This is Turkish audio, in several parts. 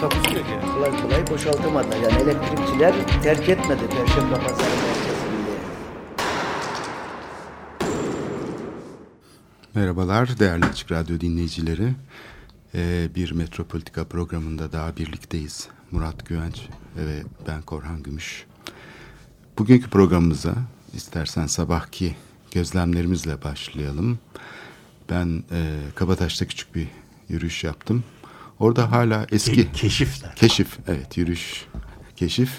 Takusuyor ki. kolay kolay boşaltamadılar. Yani elektrikçiler terk etmedi Perşembe Pazarı merkezini. Merhabalar değerli Açık Radyo dinleyicileri. Ee, bir Metropolitika programında daha birlikteyiz. Murat Güvenç ve ben Korhan Gümüş. Bugünkü programımıza istersen sabahki gözlemlerimizle başlayalım. Ben e, Kabataş'ta küçük bir yürüyüş yaptım. Orada hala eski... Ke- keşifler. Keşif, evet yürüyüş, keşif.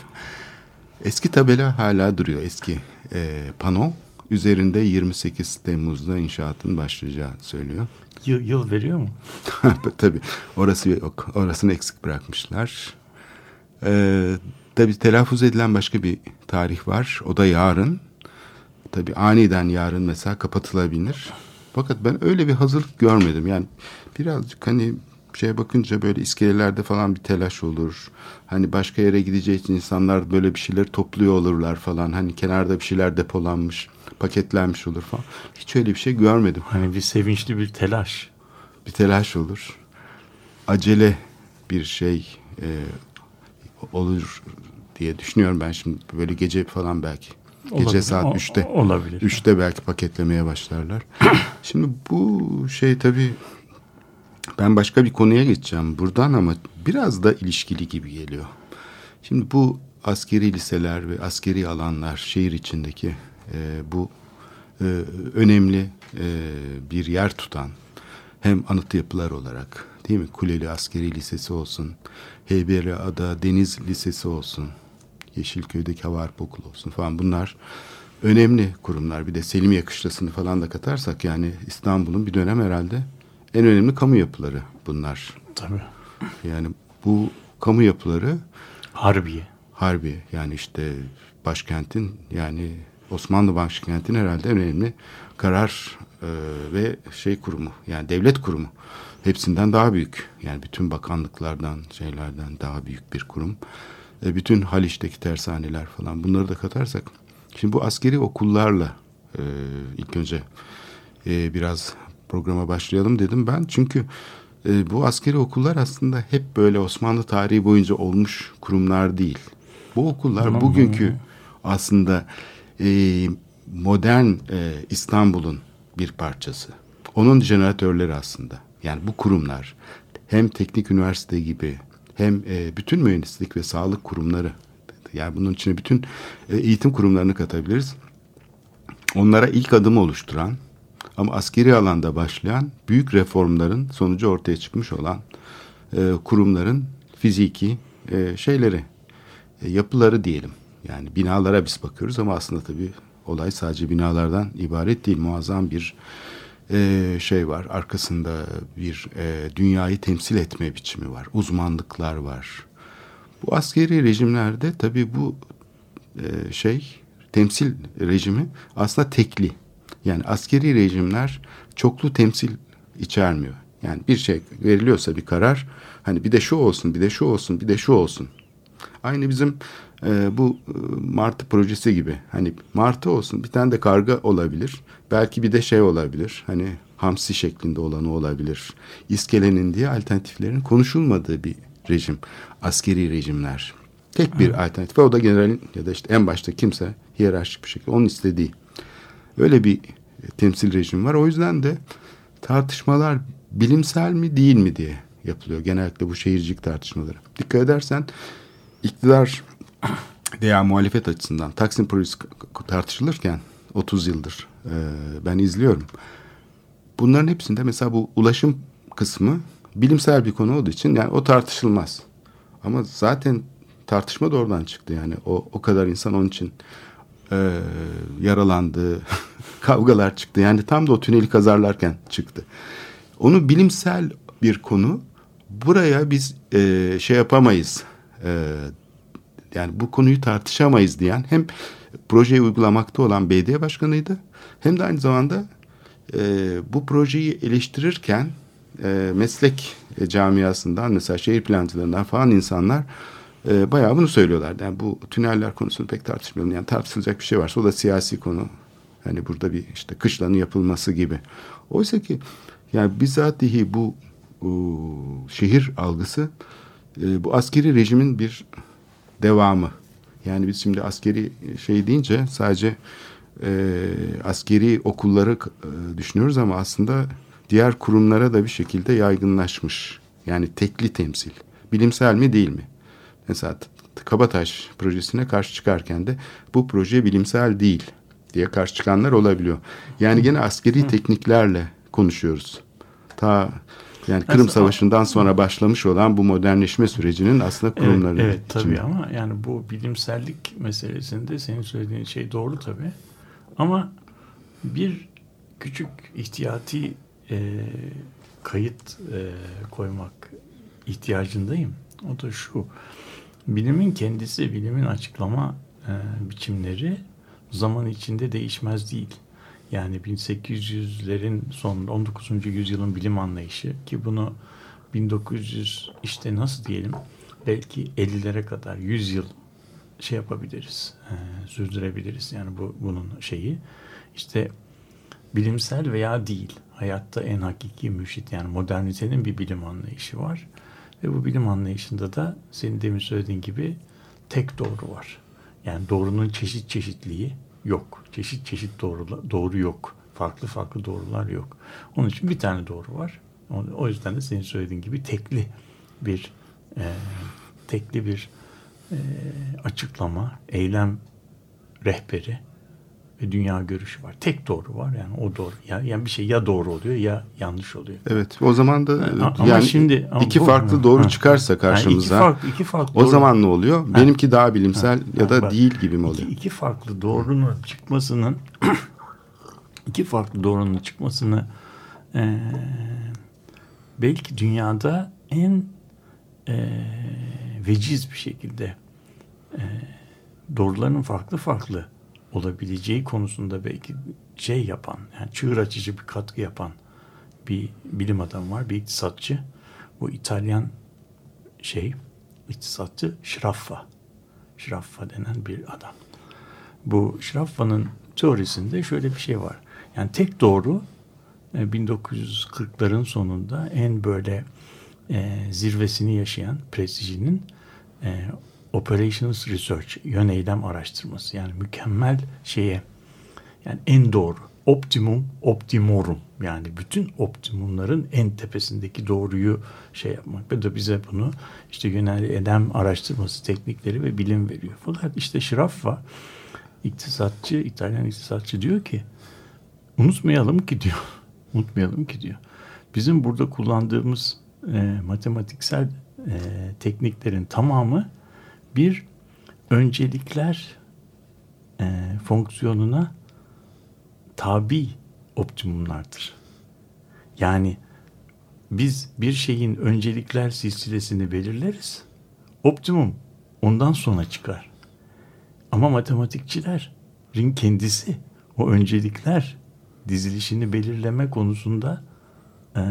Eski tabela hala duruyor, eski e, pano. Üzerinde 28 Temmuz'da inşaatın başlayacağı söylüyor. Yıl, yıl veriyor mu? Tabii orası yok, orasını eksik bırakmışlar. Ee, tabii telaffuz edilen başka bir tarih var, o da yarın. Tabii aniden yarın mesela kapatılabilir. Fakat ben öyle bir hazırlık görmedim. Yani birazcık hani şeye bakınca böyle iskelelerde falan bir telaş olur. Hani başka yere gideceği için insanlar böyle bir şeyler topluyor olurlar falan. Hani kenarda bir şeyler depolanmış, paketlenmiş olur falan. Hiç öyle bir şey görmedim. Hani bir sevinçli bir telaş. Bir telaş olur. Acele bir şey e, olur diye düşünüyorum ben şimdi. Böyle gece falan belki. Gece Olabilir. saat O- 3'te. olabilir. 3'te belki paketlemeye başlarlar. Şimdi bu şey tabii ben başka bir konuya geçeceğim buradan ama biraz da ilişkili gibi geliyor. Şimdi bu askeri liseler ve askeri alanlar şehir içindeki e, bu e, önemli e, bir yer tutan hem anıt yapılar olarak değil mi? Kuleli Askeri Lisesi olsun, Heybeliada Deniz Lisesi olsun, Yeşilköy'deki Hava Harp Okulu olsun falan bunlar önemli kurumlar. Bir de Selimiye Kışlası'nı falan da katarsak yani İstanbul'un bir dönem herhalde en önemli kamu yapıları bunlar. Tabii. Yani bu kamu yapıları Harbiye. Harbi yani işte başkentin yani Osmanlı başkentin herhalde en önemli karar e, ve şey kurumu yani devlet kurumu hepsinden daha büyük yani bütün bakanlıklardan şeylerden daha büyük bir kurum e, bütün Haliç'teki tersaneler falan bunları da katarsak şimdi bu askeri okullarla e, ilk önce e, biraz programa başlayalım dedim ben çünkü e, bu askeri okullar aslında hep böyle Osmanlı tarihi boyunca olmuş kurumlar değil. Bu okullar bugünkü aslında e, modern e, İstanbul'un bir parçası. Onun jeneratörleri aslında. Yani bu kurumlar hem teknik üniversite gibi hem e, bütün mühendislik ve sağlık kurumları yani bunun içine bütün e, eğitim kurumlarını katabiliriz. Onlara ilk adımı oluşturan ama askeri alanda başlayan büyük reformların sonucu ortaya çıkmış olan e, kurumların fiziki e, şeyleri, e, yapıları diyelim. Yani binalara biz bakıyoruz ama aslında tabii olay sadece binalardan ibaret değil. Muazzam bir e, şey var. Arkasında bir e, dünyayı temsil etme biçimi var. Uzmanlıklar var. Bu askeri rejimlerde tabii bu e, şey temsil rejimi aslında tekli. Yani askeri rejimler çoklu temsil içermiyor. Yani bir şey veriliyorsa bir karar hani bir de şu olsun bir de şu olsun bir de şu olsun. Aynı bizim e, bu e, Martı projesi gibi. Hani Martı olsun bir tane de karga olabilir. Belki bir de şey olabilir. Hani hamsi şeklinde olanı olabilir. İskelenin diye alternatiflerin konuşulmadığı bir rejim. Askeri rejimler. Tek bir alternatif. O da generalin ya da işte en başta kimse hiyerarşik bir şekilde onun istediği. Öyle bir temsil rejim var. O yüzden de tartışmalar bilimsel mi değil mi diye yapılıyor. Genellikle bu şehircilik tartışmaları. Dikkat edersen iktidar veya muhalefet açısından Taksim projesi tartışılırken 30 yıldır e, ben izliyorum. Bunların hepsinde mesela bu ulaşım kısmı bilimsel bir konu olduğu için yani o tartışılmaz. Ama zaten tartışma da oradan çıktı yani o, o kadar insan onun için e, yaralandı, kavgalar çıktı. Yani tam da o tüneli kazarlarken çıktı. Onu bilimsel bir konu buraya biz e, şey yapamayız. E, Yani bu konuyu tartışamayız diyen hem projeyi uygulamakta olan BD başkanıydı hem de aynı zamanda e, bu projeyi eleştirirken e, meslek camiasından mesela şehir plancılarından falan insanlar e, bayağı bunu söylüyorlar. Yani bu tüneller konusunu pek tartışmıyorum. Yani tartışılacak bir şey varsa o da siyasi konu. Hani burada bir işte kışlanın yapılması gibi. Oysa ki yani bizatihi bu o, şehir algısı e, bu askeri rejimin bir devamı. Yani biz şimdi askeri şey deyince sadece e, askeri okulları e, düşünüyoruz ama aslında diğer kurumlara da bir şekilde yaygınlaşmış. Yani tekli temsil. Bilimsel mi değil mi? Mesela Kabataş projesine karşı çıkarken de bu proje bilimsel değil diye karşı çıkanlar olabiliyor. Yani gene askeri Hı. tekniklerle konuşuyoruz. Ta yani Kırım aslında, Savaşı'ndan sonra başlamış olan bu modernleşme sürecinin aslında kurumları. Evet, evet tabii ama yani bu bilimsellik meselesinde senin söylediğin şey doğru tabii. Ama bir küçük ihtiyati e, kayıt e, koymak ihtiyacındayım. O da şu. Bilimin kendisi, bilimin açıklama e, biçimleri zaman içinde değişmez değil. Yani 1800'lerin son 19. yüzyılın bilim anlayışı ki bunu 1900 işte nasıl diyelim belki 50'lere kadar 100 yıl şey yapabiliriz, e, sürdürebiliriz. Yani bu bunun şeyi işte bilimsel veya değil hayatta en hakiki mürşit yani modernitenin bir bilim anlayışı var. Ve bu bilim anlayışında da senin demin söylediğin gibi tek doğru var. Yani doğrunun çeşit çeşitliği yok. Çeşit çeşit doğru, doğru yok. Farklı farklı doğrular yok. Onun için bir tane doğru var. O yüzden de senin söylediğin gibi tekli bir e, tekli bir e, açıklama, eylem rehberi ve dünya görüşü var. Tek doğru var yani o doğru. Yani, yani bir şey ya doğru oluyor ya yanlış oluyor. Evet. O zaman da ama yani şimdi ama iki bu, farklı doğru ha, çıkarsa karşımıza. Yani iki farklı, iki farklı o doğru. zaman ne oluyor? Ha. Benimki daha bilimsel ha, ya da bak, değil gibi mi oluyor? İki, iki farklı doğrunun çıkmasının iki farklı doğrunun çıkmasını e, belki dünyada en e, veciz bir şekilde e, doğruların farklı farklı olabileceği konusunda belki şey yapan, yani çığır açıcı bir katkı yapan bir bilim adamı var, bir iktisatçı. Bu İtalyan şey, iktisatçı Schraffa. Schraffa denen bir adam. Bu Schraffa'nın teorisinde şöyle bir şey var. Yani tek doğru 1940'ların e, sonunda en böyle e, zirvesini yaşayan prestijinin e, operations research, yön eylem araştırması yani mükemmel şeye yani en doğru optimum optimorum yani bütün optimumların en tepesindeki doğruyu şey yapmak ve da bize bunu işte yönel eylem araştırması teknikleri ve bilim veriyor. Fakat işte Şiraffa iktisatçı, İtalyan iktisatçı diyor ki unutmayalım ki diyor. unutmayalım ki diyor. Bizim burada kullandığımız e, matematiksel e, tekniklerin tamamı bir öncelikler e, fonksiyonuna tabi optimumlardır. Yani biz bir şeyin öncelikler silsilesini belirleriz. Optimum ondan sonra çıkar. Ama matematikçilerin kendisi o öncelikler dizilişini belirleme konusunda e,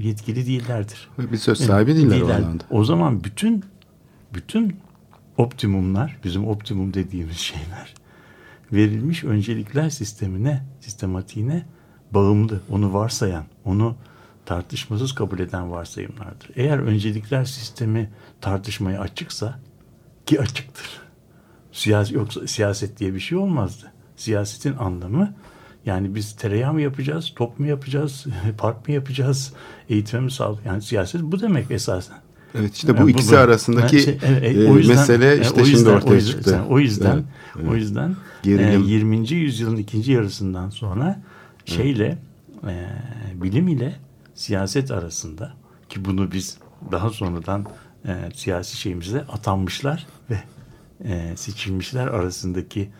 yetkili değillerdir. Bir söz sahibi değiller, değiller. o alanda. O zaman bütün bütün optimumlar, bizim optimum dediğimiz şeyler verilmiş öncelikler sistemine, sistematiğine bağımlı, onu varsayan, onu tartışmasız kabul eden varsayımlardır. Eğer öncelikler sistemi tartışmaya açıksa ki açıktır. Siyaset yoksa siyaset diye bir şey olmazdı. Siyasetin anlamı yani biz tereyağı mı yapacağız, top mu yapacağız, park mı yapacağız, eğitime mi sağlayacağız? Yani siyaset bu demek esasen. Evet işte bu yani ikisi bu, arasındaki şey, evet, e, o yüzden, mesele işte o yüzden, şimdi ortaya o yüzden, çıktı. O yüzden evet, evet. o yüzden Gerilim. e, 20. yüzyılın ikinci yarısından sonra şeyle e, bilim ile siyaset arasında ki bunu biz daha sonradan e, siyasi şeyimizde atanmışlar ve e, seçilmişler arasındaki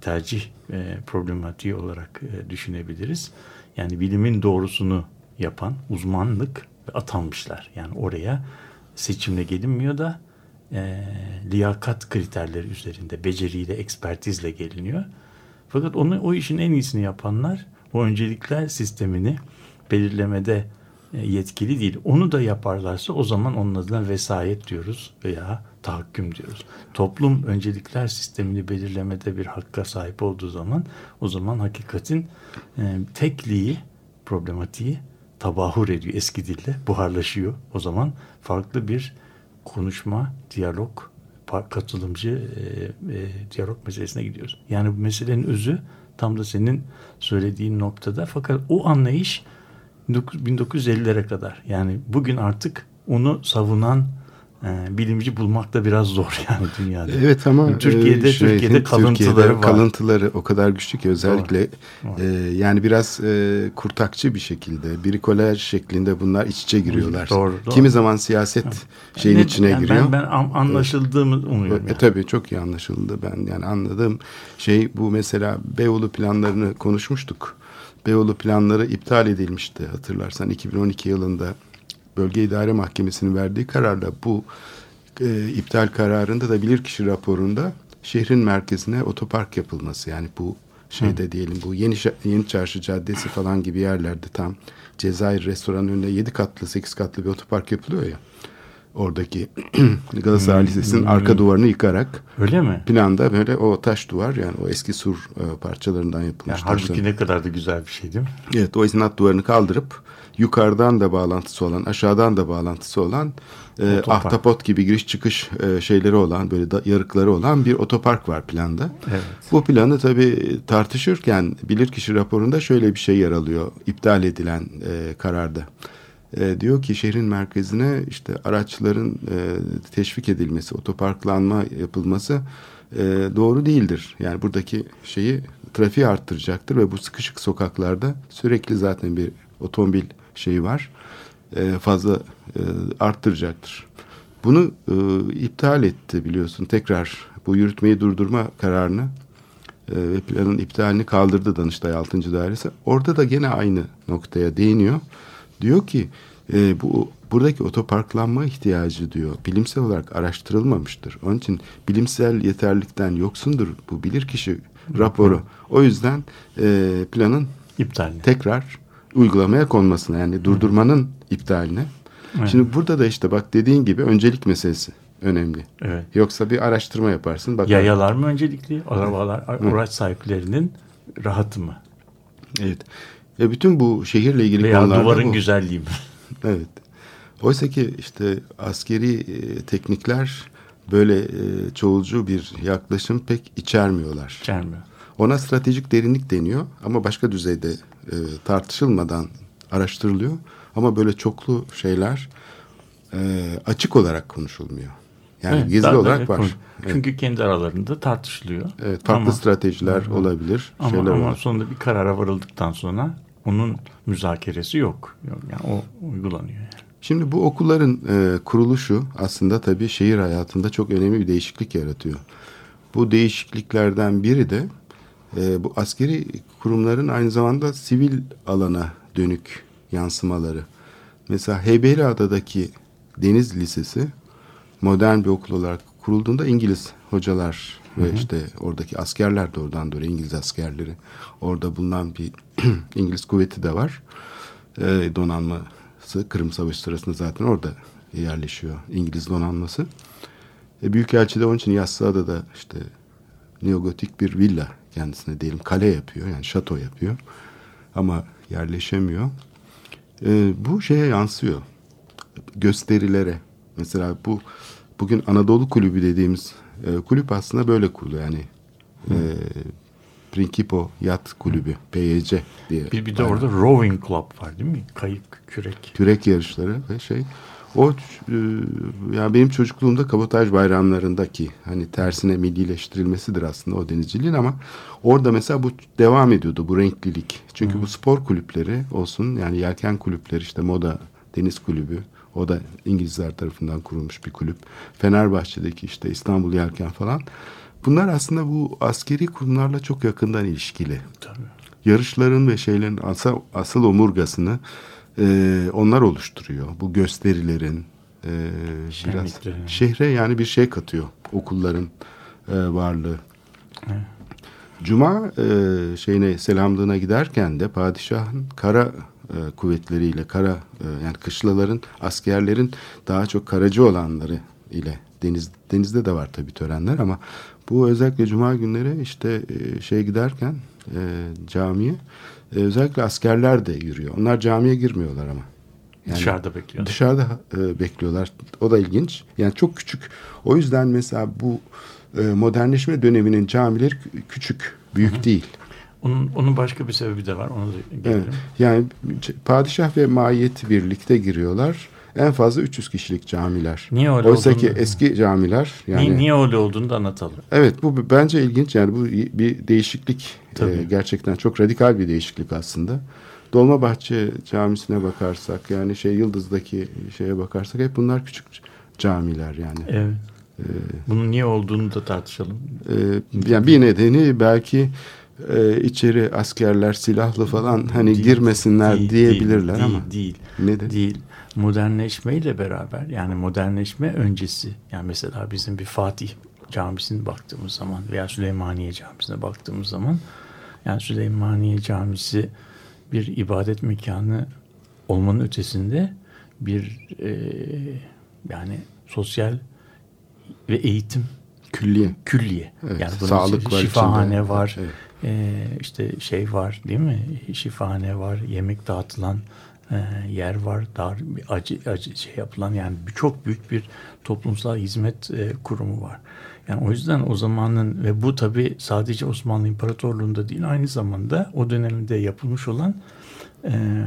tercih e, problematiği olarak e, düşünebiliriz. Yani bilimin doğrusunu yapan uzmanlık ve atanmışlar. Yani oraya seçimle gelinmiyor da e, liyakat kriterleri üzerinde beceriyle, ekspertizle geliniyor. Fakat onu o işin en iyisini yapanlar o öncelikler sistemini belirlemede e, yetkili değil. Onu da yaparlarsa o zaman onun adına vesayet diyoruz veya tahakküm diyoruz. Toplum öncelikler sistemini belirlemede bir hakka sahip olduğu zaman o zaman hakikatin e, tekliği, problematiği tabahur ediyor eski dille, buharlaşıyor. O zaman farklı bir konuşma, diyalog, katılımcı e, e, diyalog meselesine gidiyoruz. Yani bu meselenin özü tam da senin söylediğin noktada fakat o anlayış 1950'lere kadar yani bugün artık onu savunan bilimci bulmak da biraz zor yani dünyada. Evet ama Türkiye'de e, şey, Türkiye'de kalıntıları Türkiye'de var. Kalıntıları o kadar güçlü ki özellikle Doğru. e, yani biraz e, kurtakçı bir şekilde brikolaj şeklinde bunlar iç içe giriyorlar. Doğru, doğru. Kimi zaman siyaset şeyin Ne- içine yani giriyor. Ben, ben an- anlaşıldığımı umuyorum. E, yani. tabii çok iyi anlaşıldı. Ben yani anladığım şey bu mesela Beyoğlu planlarını konuşmuştuk. Beyoğlu planları iptal edilmişti hatırlarsan 2012 yılında Bölge İdare Mahkemesi'nin verdiği kararla bu e, iptal kararında da bilirkişi raporunda şehrin merkezine otopark yapılması yani bu şeyde diyelim bu yeni yeni çarşı caddesi falan gibi yerlerde tam Cezayir restoranın önünde 7 katlı 8 katlı bir otopark yapılıyor ya oradaki Galatasaray Lisesi'nin arka duvarını yıkarak Öyle mi? planda böyle o taş duvar yani o eski sur e, parçalarından yapılmış. Yani halbuki taşların- ne kadar da güzel bir şey değil mi? Evet o iznat duvarını kaldırıp yukarıdan da bağlantısı olan aşağıdan da bağlantısı olan e, Otopark. ahtapot gibi giriş çıkış e, şeyleri olan böyle da, yarıkları olan bir otopark var planda. Evet. Bu planı tabii tartışırken bilirkişi raporunda şöyle bir şey yer alıyor iptal edilen e, kararda. E, diyor ki şehrin merkezine işte araçların e, teşvik edilmesi, otoparklanma yapılması e, doğru değildir. Yani buradaki şeyi trafiği arttıracaktır ve bu sıkışık sokaklarda sürekli zaten bir otomobil şeyi var. E, fazla e, arttıracaktır. Bunu e, iptal etti biliyorsun. Tekrar bu yürütmeyi durdurma kararını e, ve planın iptalini kaldırdı Danıştay 6. Dairesi. Orada da gene aynı noktaya değiniyor. Diyor ki e, bu buradaki otoparklanma ihtiyacı diyor bilimsel olarak araştırılmamıştır. Onun için bilimsel yeterlikten yoksundur bu bilirkişi raporu. O yüzden e, planın İptal. tekrar uygulamaya konmasına yani durdurmanın iptaline. Evet. Şimdi burada da işte bak dediğin gibi öncelik meselesi önemli. Evet. Yoksa bir araştırma yaparsın. Bak, Yayalar mı öncelikli? Arabalar, araç sahiplerinin rahatı mı? Evet. E bütün bu şehirle ilgili Veya konularda duvarın bu. güzelliği mi? Evet. Oysa ki işte askeri e, teknikler böyle e, çoğulcu bir yaklaşım pek içermiyorlar. İçermiyor. Ona stratejik derinlik deniyor ama başka düzeyde e, tartışılmadan araştırılıyor. Ama böyle çoklu şeyler e, açık olarak konuşulmuyor. Yani Evet, gizli olarak var. Evet. Çünkü kendi aralarında tartışılıyor. Evet, farklı Ama- stratejiler olabilir, Ama, şeyler ama var. sonunda bir karara varıldıktan sonra onun müzakeresi yok. yok. Yani o uygulanıyor. Yani. Şimdi bu okulların e, kuruluşu aslında tabii şehir hayatında çok önemli bir değişiklik yaratıyor. Bu değişikliklerden biri de e, bu askeri kurumların aynı zamanda sivil alana dönük yansımaları. Mesela Heybeliada'daki Deniz Lisesi modern bir okul olarak kurulduğunda İngiliz hocalar ve işte oradaki askerler de oradan doğru İngiliz askerleri. Orada bulunan bir İngiliz kuvveti de var. E, donanması Kırım Savaşı sırasında zaten orada yerleşiyor İngiliz donanması. E, Büyükelçi de onun için Yassıada'da işte neogotik bir villa kendisine diyelim. Kale yapıyor yani şato yapıyor. Ama yerleşemiyor. E, bu şeye yansıyor. Gösterilere. Mesela bu bugün Anadolu Kulübü dediğimiz e, kulüp aslında böyle kuruluyor yani e, Principo Yat Kulübü PYC diye. Bir, bir de orada rowing club var değil mi? Kayık, kürek. kürek yarışları ve şey o e, ya benim çocukluğumda kabotaj bayramlarındaki hani tersine millileştirilmesidir aslında o denizciliğin ama orada mesela bu devam ediyordu bu renklilik. Çünkü bu spor kulüpleri olsun yani yelken kulüpleri işte moda deniz kulübü o da İngilizler tarafından kurulmuş bir kulüp. Fenerbahçe'deki işte İstanbul Yelken falan. Bunlar aslında bu askeri kurumlarla çok yakından ilişkili Tabii. yarışların ve şeylerin asıl, asıl omurgasını e, onlar oluşturuyor. Bu gösterilerin, e, biraz Şenlikleri. şehre yani bir şey katıyor okulların e, varlığı. Cuma e, şeyine selamlığına giderken de padişahın kara e, kuvvetleriyle kara e, yani kışlaların askerlerin daha çok karacı olanları ile deniz denizde de var tabii törenler ama bu özellikle cuma günleri işte e, şey giderken e, camiye e, özellikle askerler de yürüyor. Onlar camiye girmiyorlar ama. Yani Dışarıda bekliyor. Dışarıda e, bekliyorlar. O da ilginç. Yani çok küçük. O yüzden mesela bu e, modernleşme döneminin camileri kü- küçük, büyük değil. Onun, onun başka bir sebebi de var. Onu da Evet. gelelim. Yani c- padişah ve maiyet birlikte giriyorlar. En fazla 300 kişilik camiler. Niye öyle Oysa ki eski camiler yani Niye, niye öyle olduğunu da anlatalım. Evet bu bence ilginç yani bu bir değişiklik Tabii. e, gerçekten çok radikal bir değişiklik aslında. Dolmabahçe Camisi'ne bakarsak yani şey Yıldız'daki şeye bakarsak hep bunlar küçük camiler yani. Evet. Bunun niye olduğunu da tartışalım. Ee, yani bir nedeni belki e, içeri askerler silahlı falan hani Değil, girmesinler değil, diyebilirler değil, ama Değil, nedir? değil. Modernleşmeyle beraber yani modernleşme öncesi yani mesela bizim bir Fatih Camisi'ne baktığımız zaman veya Süleymaniye Camisi'ne baktığımız zaman yani Süleymaniye Camisi bir ibadet mekanı olmanın ötesinde bir e, yani sosyal ve eğitim Külliye. külliye. Evet, yani bunun sağlık var şifahane içinde. var. Evet. Ee, işte şey var değil mi? Şifahane var, yemek dağıtılan e, yer var, dar bir acı acı şey yapılan yani çok büyük bir toplumsal hizmet e, kurumu var. Yani o yüzden o zamanın ve bu tabi sadece Osmanlı İmparatorluğu'nda değil aynı zamanda o dönemde yapılmış olan e,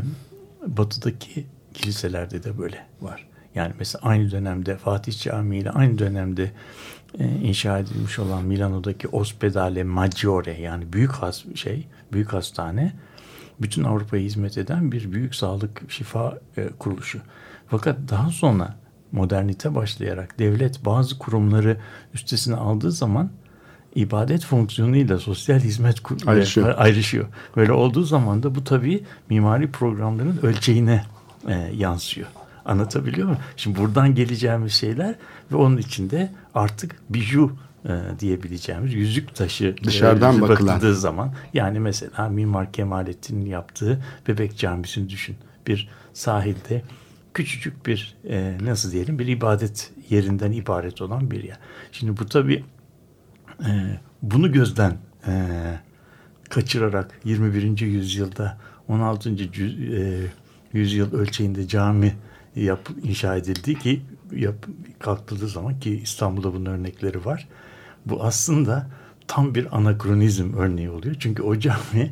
batıdaki kiliselerde de böyle var. Yani mesela aynı dönemde Fatih Camii ile aynı dönemde e, inşa edilmiş olan Milano'daki Ospedale Maggiore yani büyük has şey büyük hastane bütün Avrupa'ya hizmet eden bir büyük sağlık şifa e, kuruluşu. Fakat daha sonra modernite başlayarak devlet bazı kurumları üstesine aldığı zaman ibadet fonksiyonuyla sosyal hizmet kur- Ayrışıyor. ayrışıyor. Böyle olduğu zaman da bu tabii mimari programların ölçeğine e, yansıyor. Anlatabiliyor muyum? Şimdi buradan geleceğimiz şeyler ve onun içinde artık biju e, diyebileceğimiz yüzük taşı e, Dışarıdan bakılan. bakıldığı zaman yani mesela Mimar Kemalettin'in yaptığı Bebek Camisi'ni düşün. Bir sahilde küçücük bir e, nasıl diyelim bir ibadet yerinden ibaret olan bir yer. Şimdi bu tabii e, bunu gözden e, kaçırarak 21. yüzyılda 16. cü- e, yüzyıl ölçeğinde cami yap, inşa edildi ki yap, kalktığı zaman ki İstanbul'da bunun örnekleri var. Bu aslında tam bir anakronizm örneği oluyor. Çünkü o cami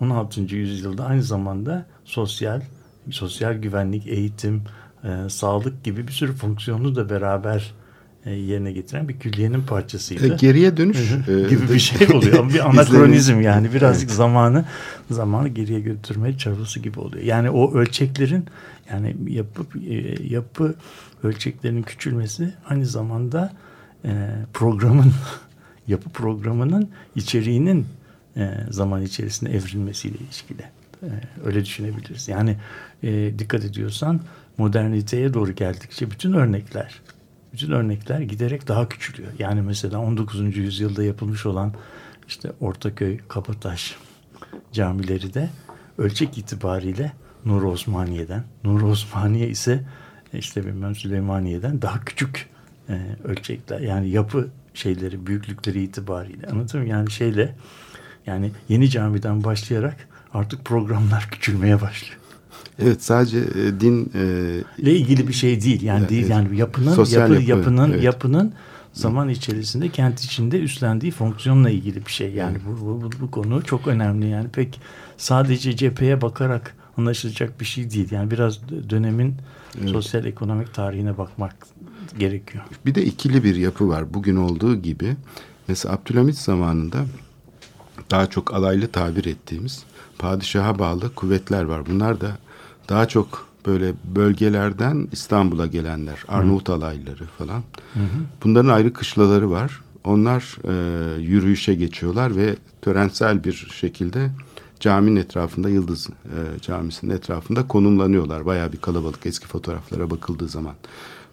16. yüzyılda aynı zamanda sosyal sosyal güvenlik, eğitim, e, sağlık gibi bir sürü fonksiyonu da beraber e, yerine getiren bir külliyenin parçasıydı E, geriye dönüş e, gibi bir şey oluyor. Bir anakronizm yani birazcık zamanı zamanı geriye götürme çabası gibi oluyor. Yani o ölçeklerin yani yapı yapı ölçeklerinin küçülmesi aynı zamanda e, programın yapı programının içeriğinin e, zaman içerisinde evrilmesiyle ilişkili. E, öyle düşünebiliriz. Yani e, dikkat ediyorsan moderniteye doğru geldikçe bütün örnekler bütün örnekler giderek daha küçülüyor. Yani mesela 19. yüzyılda yapılmış olan işte Ortaköy, Kabataş camileri de ölçek itibariyle Nur Osmaniye'den, Nur Osmaniye ise işte bilmem Süleymaniye'den daha küçük e, ölçekler. Yani yapı şeyleri, büyüklükleri itibariyle. Anlatıyor muyum? Yani şeyle yani yeni camiden başlayarak artık programlar küçülmeye başlıyor. Evet sadece e, din e, ile ilgili bir şey değil. Yani Evet, değil evet. yani yapının Sosyal yapı, yapı, yapının evet. yapının zaman içerisinde kent içinde üstlendiği fonksiyonla ilgili bir şey. Yani bu, bu, bu, bu konu çok önemli. Yani pek sadece cepheye bakarak anlaşılacak bir şey değil. Yani biraz dönemin sosyal ekonomik tarihine bakmak gerekiyor. bir de ikili bir yapı var bugün olduğu gibi. Mesela Abdülhamit zamanında daha çok alaylı tabir ettiğimiz padişaha bağlı kuvvetler var. Bunlar da daha çok böyle bölgelerden İstanbul'a gelenler, Arnavut alayları falan. Bunların ayrı kışlaları var. Onlar e, yürüyüşe geçiyorlar ve törensel bir şekilde caminin etrafında Yıldız e, Camisi'nin etrafında konumlanıyorlar. Bayağı bir kalabalık eski fotoğraflara bakıldığı zaman.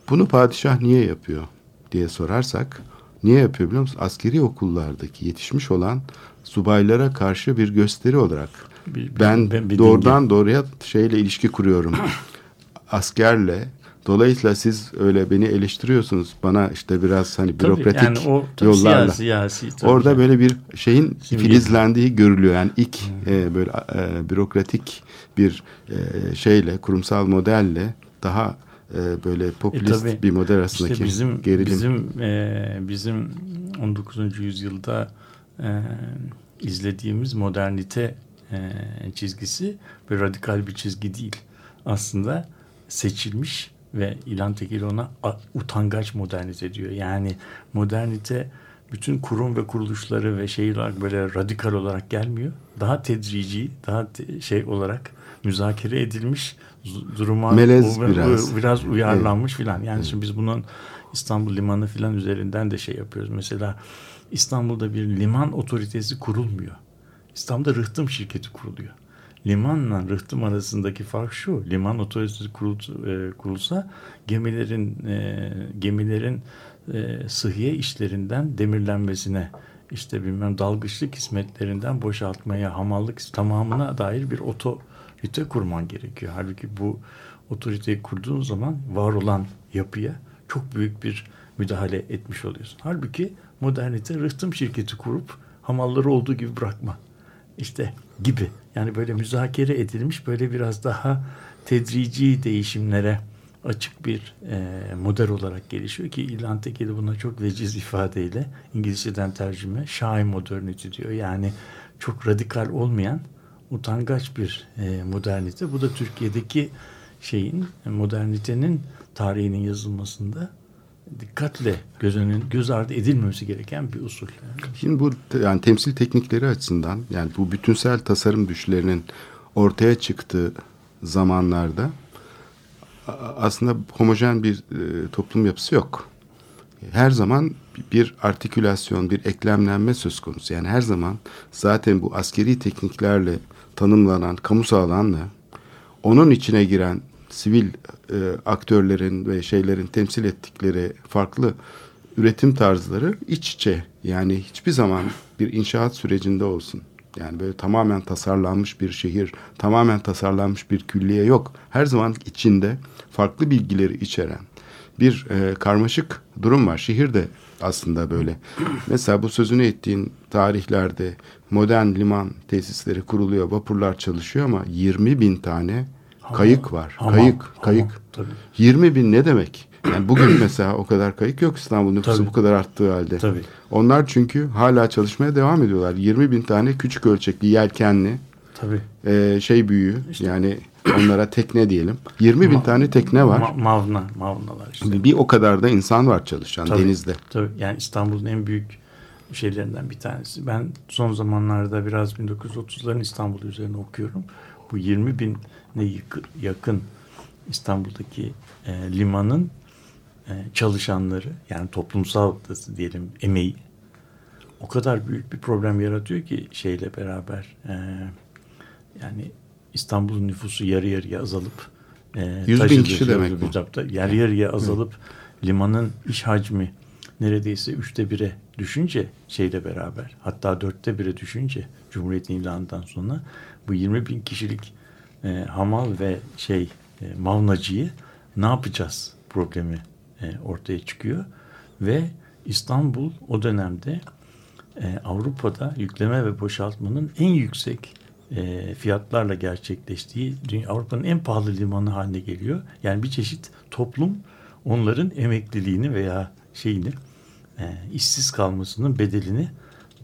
Bunu padişah niye yapıyor diye sorarsak niye yapıyor biliyor musun? Askeri okullardaki yetişmiş olan subaylara karşı bir gösteri olarak Bir- bir- ben, ben- bir doğrudan doğruya şeyle ilişki kuruyorum. Askerle Dolayısıyla siz öyle beni eleştiriyorsunuz. Bana işte biraz hani Tabii, bürokratik yani o tabii yollarla. siyasi, siyasi, tabii Orada ki. böyle bir şeyin Simge. filizlendiği görülüyor. Yani ilk e, böyle e, bürokratik bir e, şeyle, kurumsal modelle daha e, böyle popülist E, tabii. bir model arasındaki İşte bizim gerilim. bizim e, bizim 19. yüzyılda e, izlediğimiz modernite e, çizgisi bir radikal bir çizgi değil. Aslında seçilmiş ve İlhan Tekil ona utangaç modernite diyor. Yani modernite bütün kurum ve kuruluşları ve şey olarak böyle radikal olarak gelmiyor. Daha tedrici, daha te- şey olarak müzakere edilmiş duruma Melez u- biraz. u- biraz uyarlanmış filan. Yani şimdi biz bunun İstanbul Limanı filan üzerinden de şey yapıyoruz. Mesela İstanbul'da bir liman otoritesi kurulmuyor. İstanbul'da rıhtım şirketi kuruluyor. Limanla rıhtım arasındaki fark şu. Liman otoritesi kurul, e, kurulsa gemilerin e, gemilerin e, sıhhiye işlerinden demirlenmesine işte bilmem dalgıçlık hizmetlerinden boşaltmaya, hamallık tamamına dair bir otorite kurman gerekiyor. Halbuki bu otoriteyi kurduğun zaman var olan yapıya çok büyük bir müdahale etmiş oluyorsun. Halbuki modernite rıhtım şirketi kurup hamalları olduğu gibi bırakma. İşte gibi. Yani böyle müzakere edilmiş böyle biraz daha tedrici değişimlere açık bir e, model olarak gelişiyor ki İlhan Tekeli buna çok veciz ifadeyle İngilizceden tercüme shy modernity diyor. Yani çok radikal olmayan utangaç bir e, modernite. Bu da Türkiye'deki şeyin modernitenin tarihinin yazılmasında dikkatle göz, önün, göz ardı edilmemesi gereken bir usul. Şimdi bu yani temsil teknikleri açısından yani bu bütünsel tasarım düşlerinin ortaya çıktığı zamanlarda aslında homojen bir e, toplum yapısı yok. Her zaman bir artikülasyon, bir eklemlenme söz konusu. Yani her zaman zaten bu askeri tekniklerle tanımlanan kamusal alanla onun içine giren sivil e, aktörlerin ve şeylerin temsil ettikleri farklı üretim tarzları iç içe. Yani hiçbir zaman bir inşaat sürecinde olsun. Yani böyle tamamen tasarlanmış bir şehir, tamamen tasarlanmış bir külliye yok. Her zaman içinde farklı bilgileri içeren bir e, karmaşık durum var. Şehir de aslında böyle. Mesela bu sözünü ettiğin tarihlerde modern liman tesisleri kuruluyor, vapurlar çalışıyor ama 20 bin tane kayık var. Hamam, kayık, hamam, kayık. tabii. 20 bin ne demek? Yani bugün mesela o kadar kayık yok İstanbul nüfusu Tabii. bu kadar arttığı halde. Tabii. Onlar çünkü hala çalışmaya devam ediyorlar. 20 bin tane küçük ölçekli yelkenli Tabii. e, şey büyüğü yani onlara tekne diyelim. 20 bin tane tekne var. Ma- mavna, mavnalar işte. Bir o kadar da insan var çalışan Tabii, denizde. Tabii yani İstanbul'un en büyük şeylerinden bir tanesi. Ben son zamanlarda biraz 1930'ların İstanbul üzerine okuyorum. Bu 20 bin ne yakın İstanbul'daki e, limanın e, çalışanları yani toplumsal diyelim emeği o kadar büyük bir problem yaratıyor ki şeyle beraber e, yani İstanbul'un nüfusu yarı yarıya azalıp e, 100 bin kişi demek bu. Yarı yarıya azalıp limanın iş hacmi neredeyse üçte bire düşünce şeyle beraber hatta dörtte bire düşünce Cumhuriyet'in ilanından sonra bu 20 bin kişilik e, hamal ve şey e, mavnacıyı ne yapacağız problemi e, ortaya çıkıyor ve İstanbul o dönemde e, Avrupa'da yükleme ve boşaltmanın en yüksek e, fiyatlarla gerçekleştiği Avrupa'nın en pahalı limanı haline geliyor. Yani bir çeşit toplum onların emekliliğini veya şeyini e, işsiz kalmasının bedelini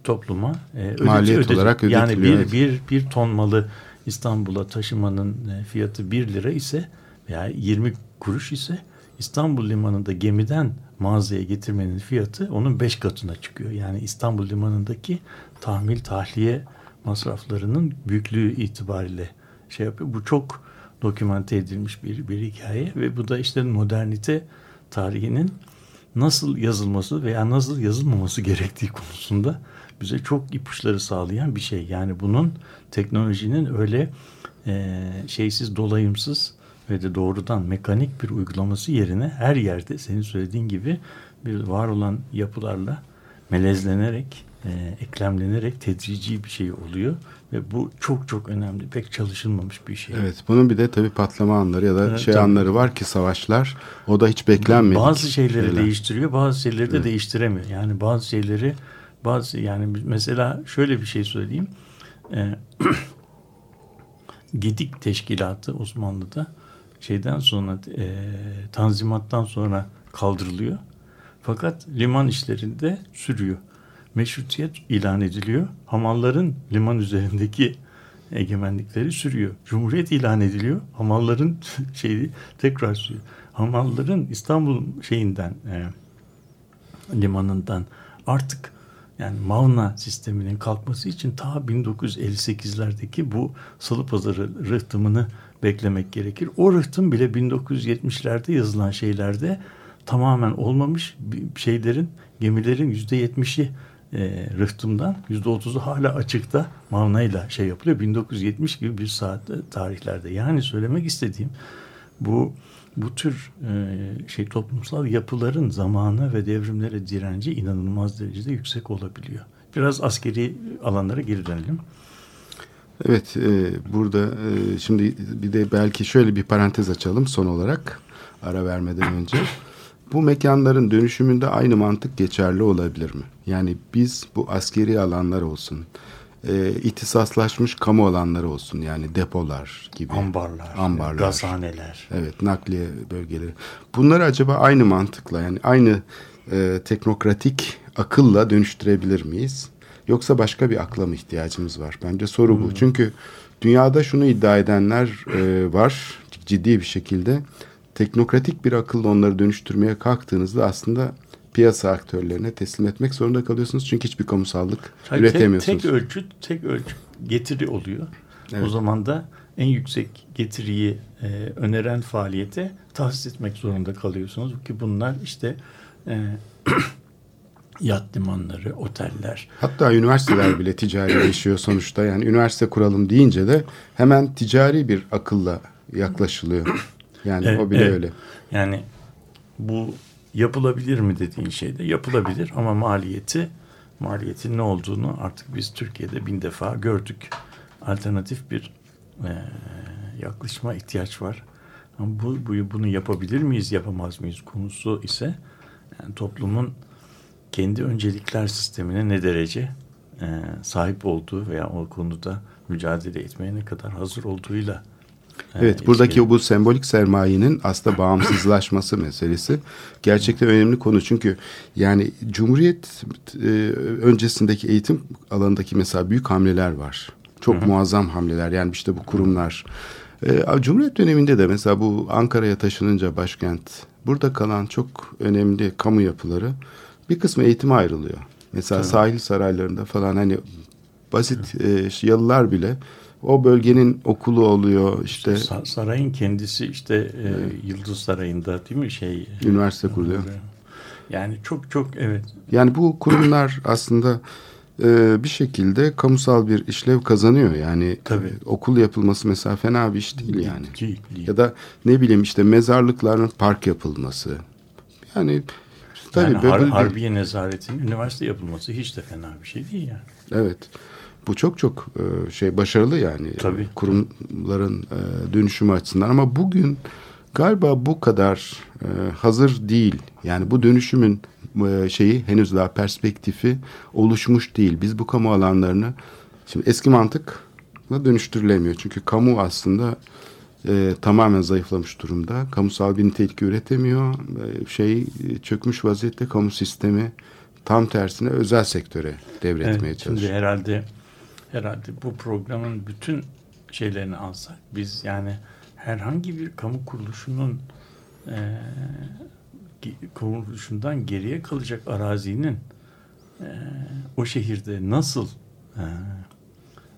topluma e, ödeti- Maliyet ödedi. olarak Yani ödetiliyor, bir, evet. bir, bir ton malı İstanbul'a taşımanın e, fiyatı 1 lira ise veya 20 kuruş ise İstanbul limanında gemiden mağazaya getirmenin fiyatı onun 5 katına çıkıyor. Yani İstanbul limanındaki tahmil tahliye masraflarının büyüklüğü itibariyle şey yapıyor. Bu çok dokümante edilmiş bir, bir hikaye ve bu da işte modernite tarihinin nasıl yazılması veya nasıl yazılmaması gerektiği konusunda bize çok ipuçları sağlayan bir şey. Yani bunun teknolojinin öyle e, şeysiz, dolayımsız ve de doğrudan mekanik bir uygulaması yerine her yerde senin söylediğin gibi bir var olan yapılarla melezlenerek, e, eklemlenerek tedrici bir şey oluyor ve bu çok çok önemli. Pek çalışılmamış bir şey. Evet, bunun bir de tabii patlama anları ya da Evet, şey tabii. anları var ki savaşlar. O da hiç beklenmedik. Bazı şeyleri şeyler. değiştiriyor, bazı şeyleri de değiştiremiyor. Yani bazı şeyleri bazı yani mesela şöyle bir şey söyleyeyim. Ee, Gedik Teşkilatı Osmanlı'da şeyden sonra e, Tanzimat'tan sonra kaldırılıyor. Fakat liman işlerinde sürüyor. Meşrutiyet ilan ediliyor. Hamalların liman üzerindeki egemenlikleri sürüyor. Cumhuriyet ilan ediliyor. Hamalların şeyi tekrar sürüyor. Hamalların İstanbul şeyinden e, limanından artık yani Mavna sisteminin kalkması için ta 1958'lerdeki bu salı pazarı rıhtımını beklemek gerekir. O rıhtım bile 1970'lerde yazılan şeylerde tamamen olmamış şeylerin gemilerin %70'i e, rıhtımdan %30'u hala açıkta Mavna'yla şey yapılıyor. 1970 gibi bir saat tarihlerde. Yani söylemek istediğim bu bu tür e, şey toplumsal yapıların zamana ve devrimlere direnci inanılmaz derecede yüksek olabiliyor. Biraz askeri alanlara geri dönelim. Evet, e, burada e, şimdi bir de belki şöyle bir parantez açalım son olarak ara vermeden önce. Bu mekanların dönüşümünde aynı mantık geçerli olabilir mi? Yani biz bu askeri alanlar olsun, e, ihtisaslaşmış kamu alanları olsun yani depolar gibi. Ambarlar, ambarlar. gazhaneler. Evet, nakliye bölgeleri. Bunları acaba aynı mantıkla yani aynı e, teknokratik akılla dönüştürebilir miyiz? Yoksa başka bir akla mı ihtiyacımız var? Bence soru bu. Çünkü dünyada şunu iddia edenler e, var ciddi bir şekilde. Teknokratik bir akılla onları dönüştürmeye kalktığınızda aslında piyasa aktörlerine teslim etmek zorunda kalıyorsunuz. Çünkü hiçbir kamusallık Hayır, üretemiyorsunuz. Tek, tek ölçüt, tek ölçüt getiri oluyor. Evet. O zaman da en yüksek getiriyi e, öneren faaliyete tahsis etmek zorunda kalıyorsunuz ki bunlar işte e, yat limanları, oteller. Hatta üniversiteler bile ticarileşiyor sonuçta. Yani üniversite kuralım deyince de hemen ticari bir akılla yaklaşılıyor. Yani Evet, o bile evet. öyle. Yani bu yapılabilir mi dediğin şey de yapılabilir ama maliyeti maliyetin ne olduğunu artık biz Türkiye'de bin defa gördük. Alternatif bir e, yaklaşıma ihtiyaç var. Ama bu, bu bunu yapabilir miyiz, yapamaz mıyız konusu ise yani toplumun kendi öncelikler sistemine ne derece e, sahip olduğu veya o konuda mücadele etmeye ne kadar hazır olduğuyla Evet buradaki ilişkili. bu sembolik sermayenin aslında bağımsızlaşması meselesi gerçekten önemli konu. Çünkü yani Cumhuriyet e, öncesindeki eğitim alanındaki mesela büyük hamleler var. Çok muazzam hamleler yani işte bu kurumlar. E, Cumhuriyet döneminde de mesela bu Ankara'ya taşınınca başkent burada kalan çok önemli kamu yapıları bir kısmı eğitime ayrılıyor. Mesela sahil saraylarında falan hani basit e, yalılar bile o bölgenin okulu oluyor işte Sa- sarayın kendisi işte e, Yıldız Sarayı'nda değil mi şey? Üniversite kuruluyor. Yani çok çok evet. Yani bu kurumlar aslında e, bir şekilde kamusal bir işlev kazanıyor. Yani Tabii. e, okul yapılması mesela fena bir iş değil yani. Değil, değil. Ya da ne bileyim işte mezarlıkların park yapılması. Yani tabii yani har- Harbiye Nezaret'in üniversite yapılması hiç de fena bir şey değil yani. Evet. Bu çok çok e, şey başarılı yani Tabii. kurumların e, dönüşümü açısından ama bugün galiba bu kadar e, hazır değil. Yani bu dönüşümün e, şeyi henüz daha perspektifi oluşmuş değil. Biz bu kamu alanlarını şimdi eski mantıkla dönüştürülemiyor. Çünkü kamu aslında e, tamamen zayıflamış durumda. Kamusal bir nitelik üretemiyor. E, şey e, çökmüş vaziyette kamu sistemi tam tersine özel sektöre devretmeye Evet, çalışıyor. şimdi herhalde herhalde bu programın bütün şeylerini alsak biz yani herhangi bir kamu kuruluşunun e, kuruluşundan geriye kalacak arazinin e, o şehirde nasıl e,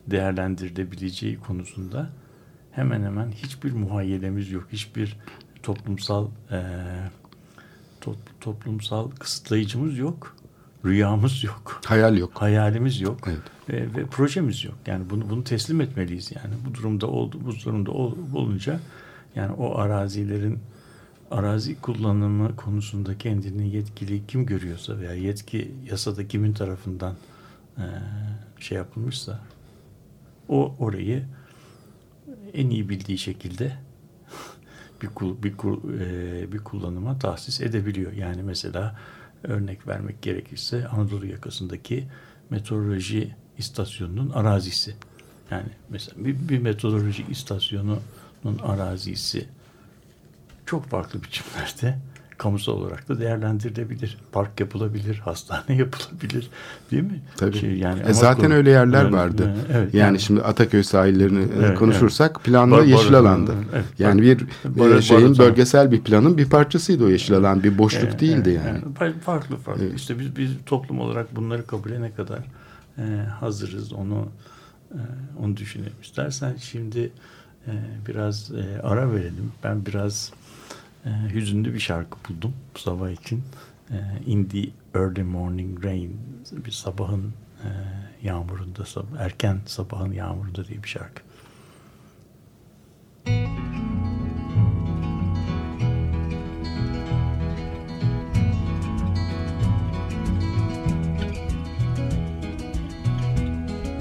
değerlendirilebileceği konusunda hemen hemen hiçbir muhayyelemiz yok. Hiçbir toplumsal e, to- toplumsal kısıtlayıcımız yok. Rüyamız yok. Hayal yok. Hayalimiz yok. Evet. Ve, ve projemiz yok. Yani bunu bunu teslim etmeliyiz yani. Bu durumda oldu, bu durumda ol- olunca Yani o arazilerin arazi kullanımı konusunda kendini yetkili kim görüyorsa veya yetki yasada kimin tarafından e, şey yapılmışsa o orayı en iyi bildiği şekilde bir kul, bir kul, e, bir kullanıma tahsis edebiliyor. Yani mesela örnek vermek gerekirse Anadolu yakasındaki meteoroloji istasyonunun arazisi. Yani mesela bir, bir meteoroloji istasyonunun arazisi çok farklı biçimlerde kamusal olarak da değerlendirilebilir. Park yapılabilir, hastane yapılabilir değil mi? Tabii. Şey, yani E zaten öyle yerler Yani, vardı. e, evet, yani, şimdi Ataköy sahillerini e, Evet, konuşursak planda Bar- yeşil alandı. evet, yani bir barı- e, şeyin barı- bölgesel bir planın bir parçasıydı o yeşil alan. Bir boşluk Evet, değildi evet, yani. evet. Farklı farklı. Evet. İşte biz biz toplum olarak bunları kabule ne kadar e, hazırız onu e, onu düşünelim. İstersen şimdi e, biraz e, ara verelim. Ben biraz e, hüzünlü bir şarkı buldum bu sabah için. E, In the Early Morning Rain bir sabahın e, yağmurunda sab- erken sabahın yağmurunda diye bir şarkı.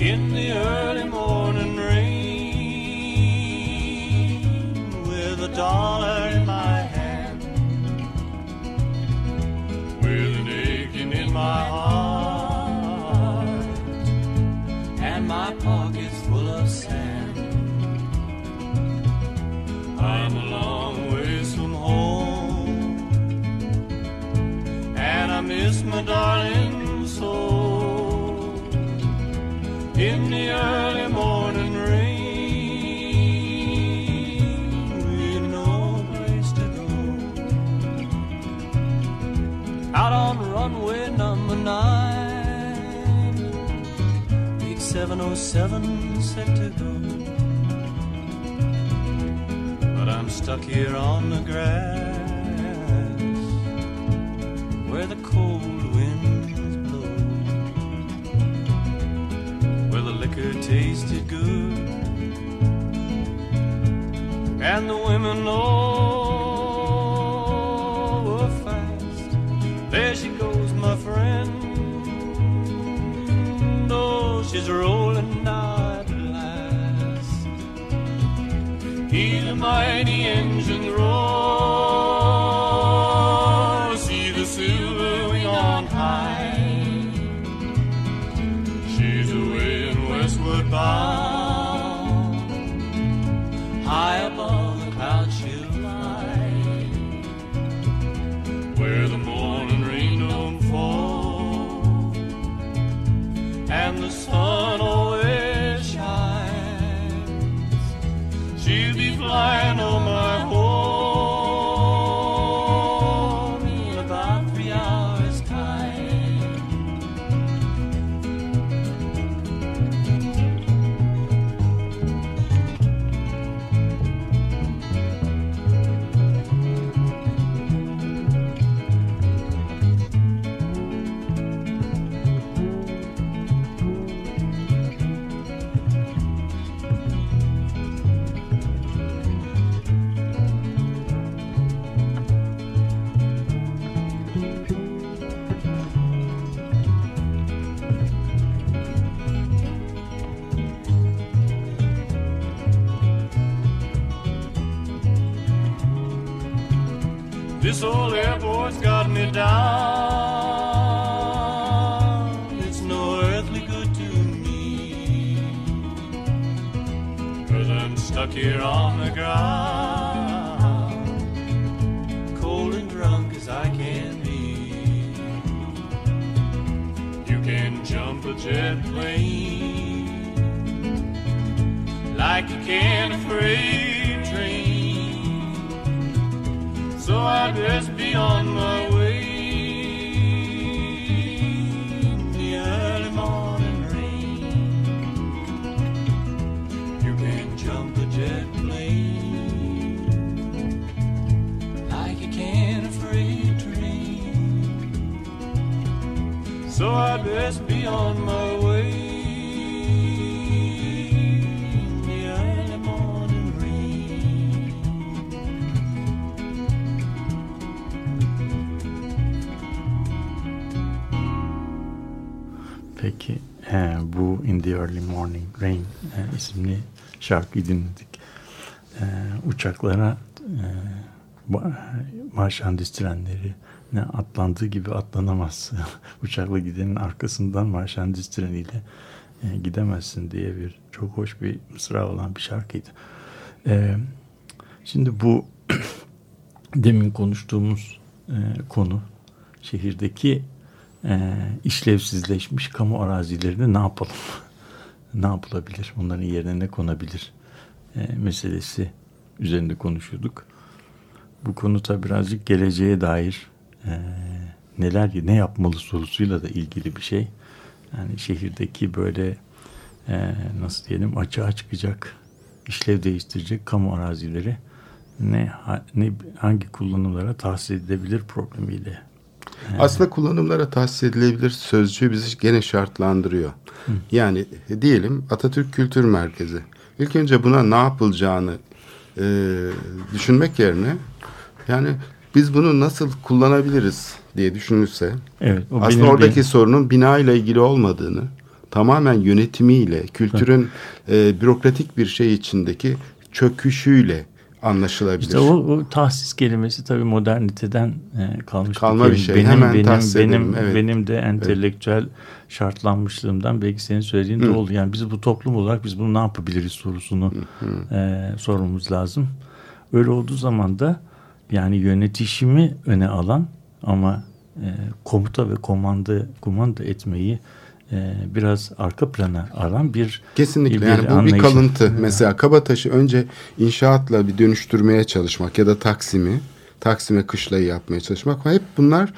in the early morning rain with a dollar pockets full of sand. I'm a long ways from home and I miss my darling so in the early morning rain. With no place to go. Out on runway number nine, 707 set to go. But I'm stuck here on the grass where the cold winds blow where the liquor tasted good and the women all is rolling. I'm stuck here on the ground. Cold and drunk as I can be. You can jump a jet plane like you can a freight train. So I best be on my The Early Morning Rain e, isimli şarkıyı dinledik. E, uçaklara e, marşandis trenleri ne atlandığı gibi atlanamaz. Uçakla gidenin arkasından marşandis treniyle e, gidemezsin diye bir çok hoş bir mısra olan bir şarkıydı. E, şimdi bu demin konuştuğumuz e, konu şehirdeki e, işlevsizleşmiş kamu arazilerini ne yapalım? ne yapılabilir? Onların yerine ne konabilir? E, meselesi üzerinde konuşuyorduk. Bu konu tabi birazcık geleceğe dair e, neler ne yapmalı sorusuyla da ilgili bir şey. Yani şehirdeki böyle e, nasıl diyelim açığa çıkacak, işlev değiştirecek kamu arazileri ne, ne hangi kullanımlara tahsis edilebilir problemiyle Aslında kullanımlara tahsis edilebilir sözcüğü bizi gene şartlandırıyor. Yani e, diyelim Atatürk Kültür Merkezi. İlk önce buna ne yapılacağını e, düşünmek yerine yani biz bunu nasıl kullanabiliriz diye düşünülse Evet, o aslında oradaki de- sorunun bina ile ilgili olmadığını tamamen yönetimiyle, kültürün e, bürokratik bir şey içindeki çöküşüyle anlaşılabilir. İşte o, o tahsis kelimesi tabii moderniteden e, kalmış Kalma bir şey. Benim, Hemen benim, tahsis benim, edelim, evet. benim de entelektüel şartlanmışlığımdan belki senin söylediğin de Hı. oldu. Yani biz bu toplum olarak biz bunu ne yapabiliriz sorusunu e, sormamız lazım. Öyle olduğu zaman da yani yönetişimi öne alan ama e, komuta ve komanda kumanda etmeyi e, biraz arka plana alan bir Kesinlikle bir yani bu bir anlayış. kalıntı. Mesela Kabataş'ı önce inşaatla bir dönüştürmeye çalışmak ya da Taksim'i, Taksim'e kışlayı yapmaya çalışmak. Hep bunlar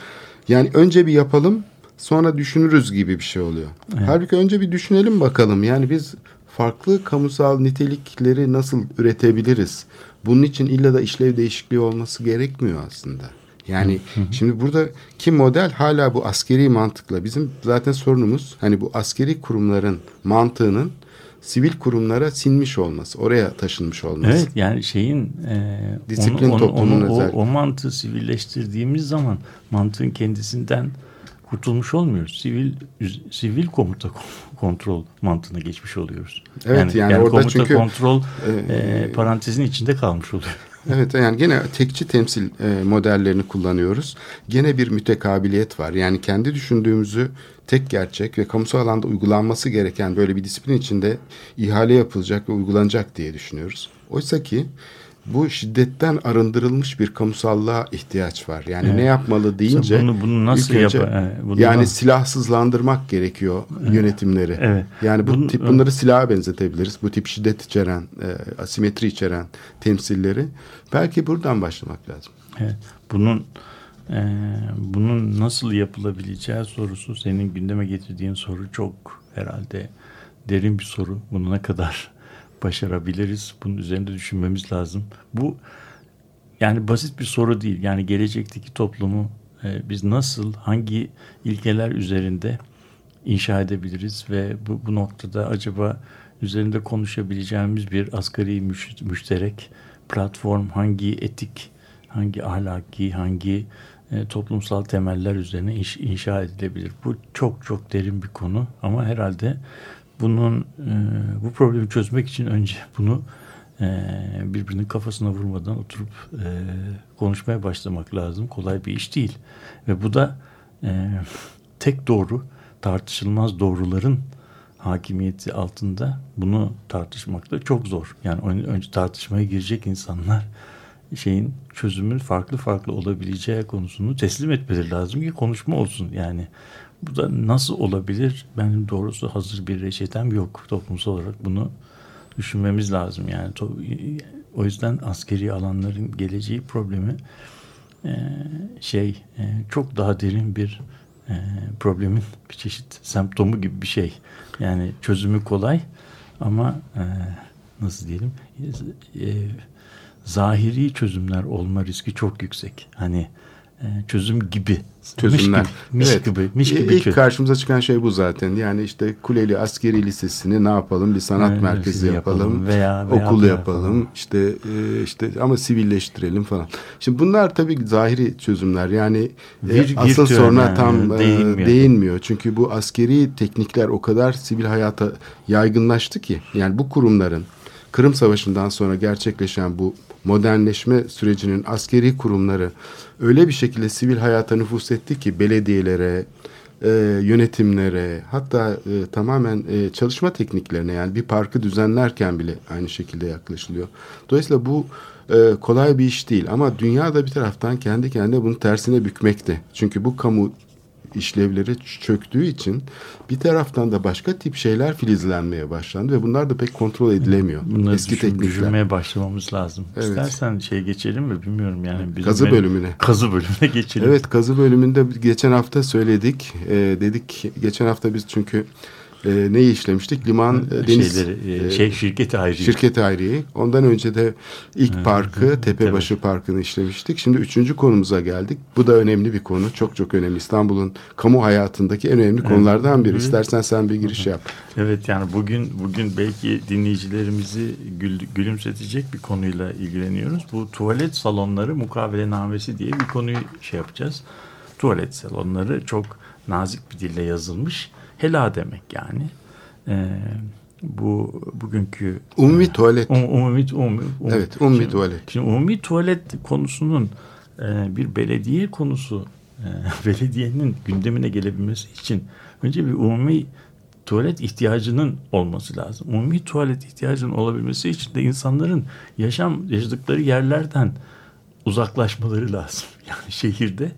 yani önce bir yapalım sonra düşünürüz gibi bir şey oluyor. Halbuki önce bir düşünelim bakalım. Yani biz farklı kamusal nitelikleri nasıl üretebiliriz? Bunun için illa da işlev değişikliği olması gerekmiyor aslında. Yani şimdi buradaki model hala bu askeri mantıkla bizim zaten sorunumuz hani bu askeri kurumların mantığının sivil kurumlara sinmiş olması, oraya taşınmış olması. Evet yani şeyin e, Disiplin onu, toplumunun onu- o, o mantığı sivilleştirdiğimiz zaman mantığın kendisinden kurtulmuş olmuyoruz. Sivil sivil komuta kontrol mantığına geçmiş oluyoruz. Evet, yani orada komuta çünkü, kontrol e, e, parantezin içinde kalmış oluyor. Evet yani gene tekçi temsil e, modellerini kullanıyoruz. Gene bir mütekabiliyet var. Yani kendi düşündüğümüzü tek gerçek ve kamusal alanda uygulanması gereken böyle bir disiplin içinde ihale yapılacak ve uygulanacak diye düşünüyoruz. Oysa ki bu şiddetten arındırılmış bir kamusallığa ihtiyaç var. Yani ne yapmalı deyince bunu- bunu nasıl önce yap- e, bunu yani da- silahsızlandırmak gerekiyor yönetimleri. Evet. Yani bu Bunu- tip bunları silaha benzetebiliriz. Bu tip şiddet içeren, e, asimetri içeren temsilleri. Belki buradan başlamak lazım. Evet, bunun e, bunun nasıl yapılabileceği sorusu senin gündeme getirdiğin soru çok herhalde derin bir soru. Bunu ne kadar başarabiliriz? Bunun üzerinde düşünmemiz lazım. Bu yani basit bir soru değil. Yani gelecekteki toplumu e, biz nasıl, hangi ilkeler üzerinde inşa edebiliriz ve bu, bu noktada acaba üzerinde konuşabileceğimiz bir asgari müş- müşterek platform hangi etik, hangi ahlaki, hangi e, toplumsal temeller üzerine inş- inşa edilebilir? Bu çok çok derin bir konu ama herhalde bunun e, bu problemi çözmek için önce bunu e, birbirinin kafasına vurmadan oturup e, konuşmaya başlamak lazım. Kolay bir iş değil. Ve bu da e, tek doğru, tartışılmaz doğruların hakimiyeti altında bunu tartışmak da çok zor. Yani ön- önce tartışmaya girecek insanlar şeyin çözümün farklı farklı olabileceği konusunu teslim etmeleri lazım ki konuşma olsun. Yani bu da nasıl olabilir? Benim doğrusu hazır bir reçetem yok. Toplumsal olarak bunu düşünmemiz lazım. Yani o yüzden askeri alanların geleceği problemi e, şey e, çok daha derin bir e, problemin bir çeşit semptomu gibi bir şey. Yani çözümü kolay ama nasıl diyelim zahiri çözümler olma riski çok yüksek. Hani e, çözüm gibi. çözümler. Miş gibi, miş Evet. gibi, miş gibi İlk çözüm. karşımıza çıkan şey bu zaten. Yani işte Kuleli Askeri Lisesi'ni ne yapalım? Bir sanat Evet, merkezi yapalım yapalım. veya- veya okul bu yapalım. yapalım. İşte e, işte ama sivilleştirelim falan. Şimdi bunlar tabii zahiri çözümler. Yani e, Bir- asıl virtüel soruna yani, tam e, değinmiyor. değinmiyor. Çünkü bu askeri teknikler o kadar sivil hayata yaygınlaştı ki. Yani bu kurumların Kırım Savaşı'ndan sonra gerçekleşen bu modernleşme sürecinin askeri kurumları öyle bir şekilde sivil hayata nüfus etti ki belediyelere, e, yönetimlere hatta e, tamamen e, çalışma tekniklerine yani bir parkı düzenlerken bile aynı şekilde yaklaşılıyor. Dolayısıyla bu e, kolay bir iş değil ama dünya da bir taraftan kendi kendine bunu tersine bükmekte. Çünkü bu kamu işlevleri çöktüğü için bir taraftan da başka tip şeyler filizlenmeye başlandı ve bunlar da pek kontrol edilemiyor. Bunları Eski düşün, teknikler. düşünmeye başlamamız lazım. Evet. İstersen şey geçelim mi bilmiyorum yani. bizim Kazı bölümüne. Kazı bölümüne geçelim. Evet kazı bölümünde geçen hafta söyledik. Ee, dedik geçen hafta biz çünkü e, neyi işlemiştik? Liman e, deniz Şeyleri, e, e, şey şirketi ayrı. şirket ayrıyı. Ondan önce de ilk parkı Tepebaşı Parkı'nı işlemiştik. Şimdi üçüncü konumuza geldik. Bu da önemli bir konu. Çok çok önemli. İstanbul'un kamu hayatındaki en önemli konulardan biri. İstersen sen bir giriş yap. Evet yani bugün bugün belki dinleyicilerimizi gül, gülümsetecek bir konuyla ilgileniyoruz. Bu tuvalet salonları mukavelenamesi diye bir konuyu şey yapacağız. Tuvalet salonları çok nazik bir dille yazılmış. Hela demek yani. Ee, bu bugünkü Umumi tuvalet. Um, umumi, umumi, um- Evet, umumi şimdi, tuvalet. Şimdi umumi tuvalet konusunun e, bir belediye konusu, e, belediyenin gündemine gelebilmesi için önce bir umumi tuvalet ihtiyacının olması lazım. Umumi tuvalet ihtiyacının olabilmesi için de insanların yaşam yaşadıkları yerlerden uzaklaşmaları lazım. Yani şehirde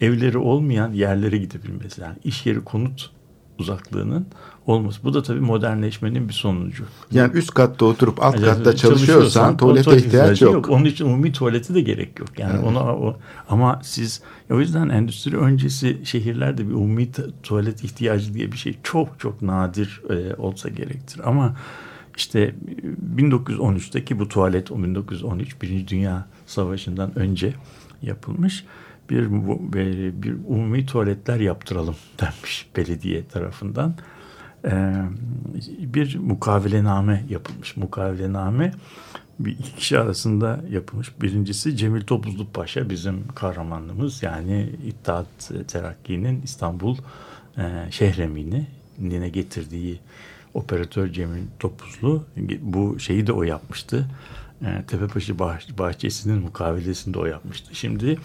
evleri olmayan yerlere gidebilmesi. Yani iş yeri konut uzaklığının olması. Bu da tabii modernleşmenin bir sonucu. Yani üst katta oturup alt Yani katta çalışıyorsan tuvalete tuvalet ihtiyaç ihtiyacı yok. Onun için umumi tuvalete de gerek yok. Yani ona o, ama siz o yüzden endüstri öncesi şehirlerde bir umumi tuvalet ihtiyacı diye bir şey çok çok nadir e, olsa gerektir. Ama işte e, 1913'teki bu tuvalet o 1913 Birinci Dünya Savaşı'ndan önce yapılmış bir bu- bir, umumi tuvaletler yaptıralım denmiş belediye tarafından. Ee, bir mukavelename yapılmış. Mukavelename bir iki kişi arasında yapılmış. Birincisi Cemil Topuzlu Paşa bizim kahramanımız yani İttihat Terakki'nin İstanbul e, şehremini dine getirdiği operatör Cemil Topuzlu bu şeyi de o yapmıştı. E, Tepebaşı bah- bahçesinin mukavelesini de o yapmıştı. Şimdi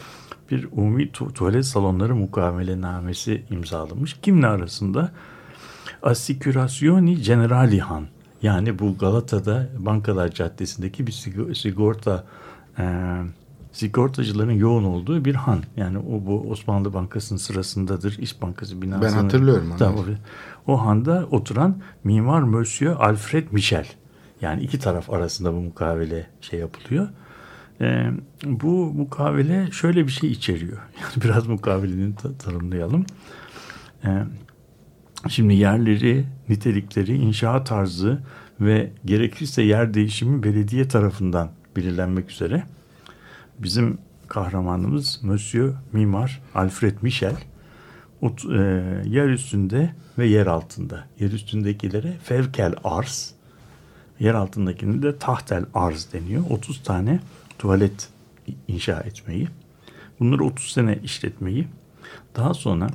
bir umumi tu- tuvalet salonları mukavelenamesi imzalamış. Kimle arasında? Assicurazioni Generalihan yani bu Galata'da Bankalar Caddesi'ndeki bir sig- sigorta e, sigortacıların yoğun olduğu bir han. Yani o bu Osmanlı Bankası'nın sırasındadır. İş Bankası binası. Ben hatırlıyorum. Tamam, o, o handa oturan mimar Monsieur Alfred Michel. Yani iki taraf arasında bu mukavele şey yapılıyor. Ee, bu mukavele şöyle bir şey içeriyor. Yani biraz mukavelenin ta- tanımlayalım. Ee, Şimdi yerleri, nitelikleri, inşaat tarzı ve gerekirse yer değişimi belediye tarafından belirlenmek üzere bizim kahramanımız Monsieur Mimar Alfred Michel ot, e, yer üstünde ve yer altında. Yer üstündekilere fevkel arz, yer altındakine de tahtel arz deniyor. 30 tane tuvalet inşa etmeyi, bunları 30 sene işletmeyi, daha sonra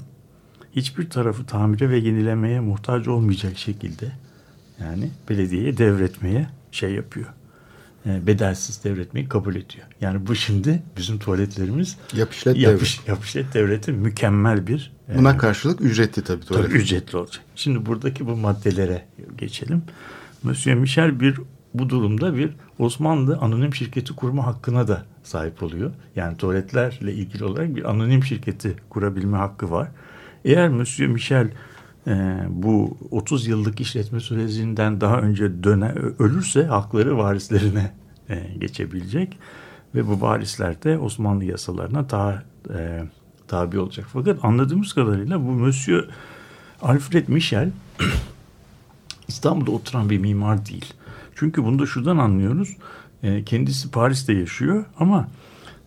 hiçbir tarafı tamire ve yenilemeye muhtaç olmayacak şekilde yani belediyeye devretmeye şey yapıyor. E, bedelsiz devretmeyi kabul ediyor. Yani bu şimdi bizim tuvaletlerimiz Yap işlet yapış, yapışlet devleti mükemmel bir e, Buna karşılık ücretli tabii tuvalet. Tabii ücretli olacak. Şimdi buradaki bu maddelere geçelim. Monsieur Michel bir bu durumda bir Osmanlı anonim şirketi kurma hakkına da sahip oluyor. Yani tuvaletlerle ilgili olarak bir anonim şirketi kurabilme hakkı var. Eğer Monsieur Michel e, bu 30 yıllık işletme sürecinden daha önce döne ölürse hakları varislerine e, geçebilecek ve bu varisler de Osmanlı yasalarına ta, e, tabi olacak. Fakat anladığımız kadarıyla bu Monsieur Alfred Michel İstanbul'da oturan bir mimar değil. Çünkü bunu da şuradan anlıyoruz. E, kendisi Paris'te yaşıyor ama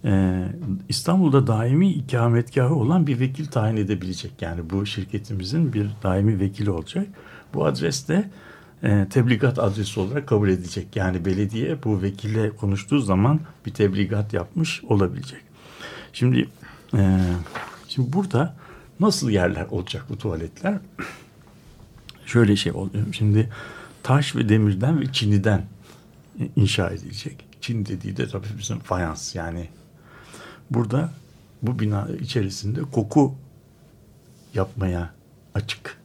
e, İstanbul'da daimi ikametgahı olan bir vekil tayin edebilecek. Yani bu şirketimizin bir daimi vekili olacak. Bu adres de e, tebligat adresi olarak kabul edecek. Yani belediye bu vekille konuştuğu zaman bir tebligat yapmış olabilecek. Şimdi e, şimdi burada nasıl yerler olacak bu tuvaletler? Şöyle şey oluyor. Şimdi taş ve demirden ve çiniden inşa edilecek. Çin dediği de tabii bizim fayans yani burada bu bina içerisinde koku yapmaya açık.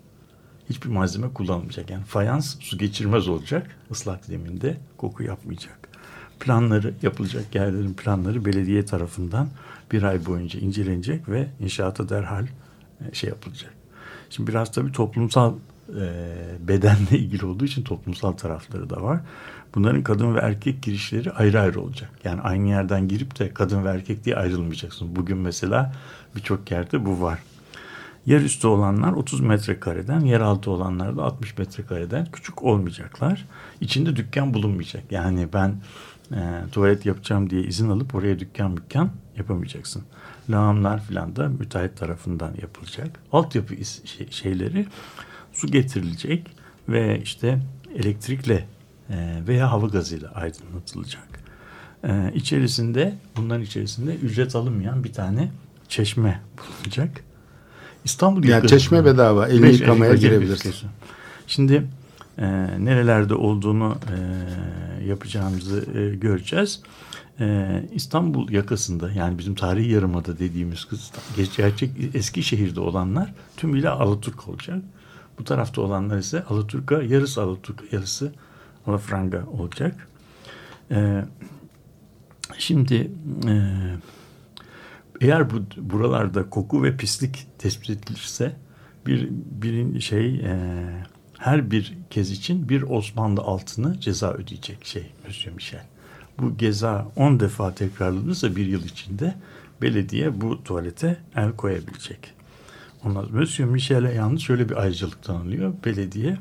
Hiçbir malzeme kullanılmayacak. Yani fayans su geçirmez olacak ıslak zeminde koku yapmayacak. Planları yapılacak yerlerin planları belediye tarafından bir ay boyunca incelenecek ve inşaata derhal e, şey yapılacak. Şimdi biraz tabii toplumsal e, bedenle ilgili olduğu için toplumsal tarafları da var. Bunların kadın ve erkek girişleri ayrı ayrı olacak. Yani aynı yerden girip de kadın ve erkek diye ayrılmayacaksın. Bugün mesela birçok yerde bu var. Yerüstü olanlar 30 metrekareden, yeraltı olanlar da 60 metrekareden küçük olmayacaklar. İçinde dükkan bulunmayacak. Yani ben e, tuvalet yapacağım diye izin alıp oraya dükkan dükkan yapamayacaksın. Lağımlar filan da müteahhit tarafından yapılacak. Altyapı şey- şeyleri su getirilecek ve işte elektrikle e, veya hava gazıyla aydınlatılacak. E, içerisinde bunların içerisinde ücret alınmayan bir tane çeşme bulunacak. İstanbul Yani çeşme bedava, elini yıkamaya girebilirsin. Şimdi e, nerelerde olduğunu e, yapacağımızı e, göreceğiz. E, İstanbul yakasında yani bizim tarihi yarımada dediğimiz kız gerçek Eskişehir'de olanlar tümüyle Alaturk olacak. Bu tarafta olanlar ise Alaturka yarısı Alaturka yarısı Alafranga olacak. E, şimdi e, eğer bu buralarda koku ve pislik tespit edilirse bir birin şey e, her bir kez için bir Osmanlı altını ceza ödeyecek şey Monsieur Michel. Bu ceza 10 defa tekrarlanırsa bir yıl içinde belediye bu tuvalete el koyabilecek. Ondan Monsieur Michel'e yalnız şöyle bir ayrıcalık tanınıyor. Belediye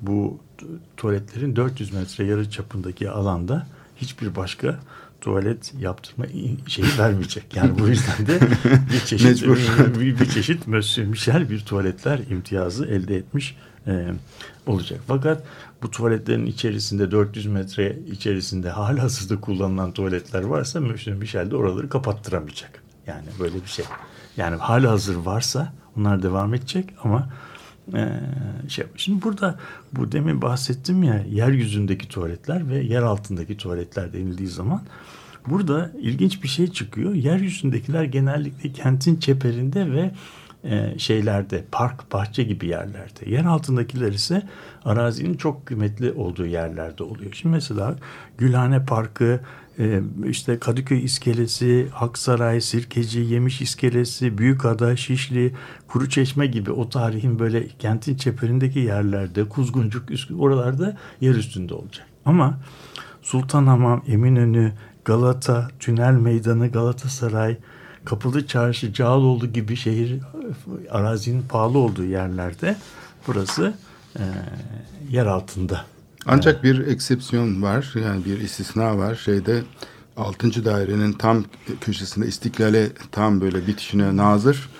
bu tu- tuvaletlerin 400 metre yarı çapındaki alanda hiçbir başka tuvalet yaptırma şeyi vermeyecek. Yani bu yüzden de bir çeşit bir, bir çeşit Monsieur Michel bir tuvaletler imtiyazı elde etmiş e, olacak. Fakat bu tuvaletlerin içerisinde 400 metre içerisinde hala hazırda kullanılan tuvaletler varsa Monsieur Michel de oraları kapattıramayacak. Yani böyle bir şey. Yani hala hazır varsa onlar devam edecek ama e, şey şimdi burada bu demin bahsettim ya yeryüzündeki tuvaletler ve yer altındaki tuvaletler denildiği zaman burada ilginç bir şey çıkıyor. Yeryüzündekiler genellikle kentin çeperinde ve e, şeylerde park bahçe gibi yerlerde. Yer altındakiler ise arazinin çok kıymetli olduğu yerlerde oluyor. Şimdi mesela Gülhane Parkı, e, işte Kadıköy İskelesi, Aksaray, Sirkeci, Yemiş İskelesi, Büyükada, Şişli, Kuruçeşme gibi o tarihin böyle kentin çeperindeki yerlerde, Kuzguncuk, oralarda yer üstünde olacak. Ama Sultanhamam, Eminönü, Galata, Tünel Meydanı, Galatasaray, Kapılı Çarşı, Cağaloğlu gibi şehir arazinin pahalı olduğu yerlerde burası e, yer altında. Ancak bir eksepsiyon var. Yani bir istisna var. Şeyde 6. dairenin tam köşesinde istiklale tam böyle bitişine nazır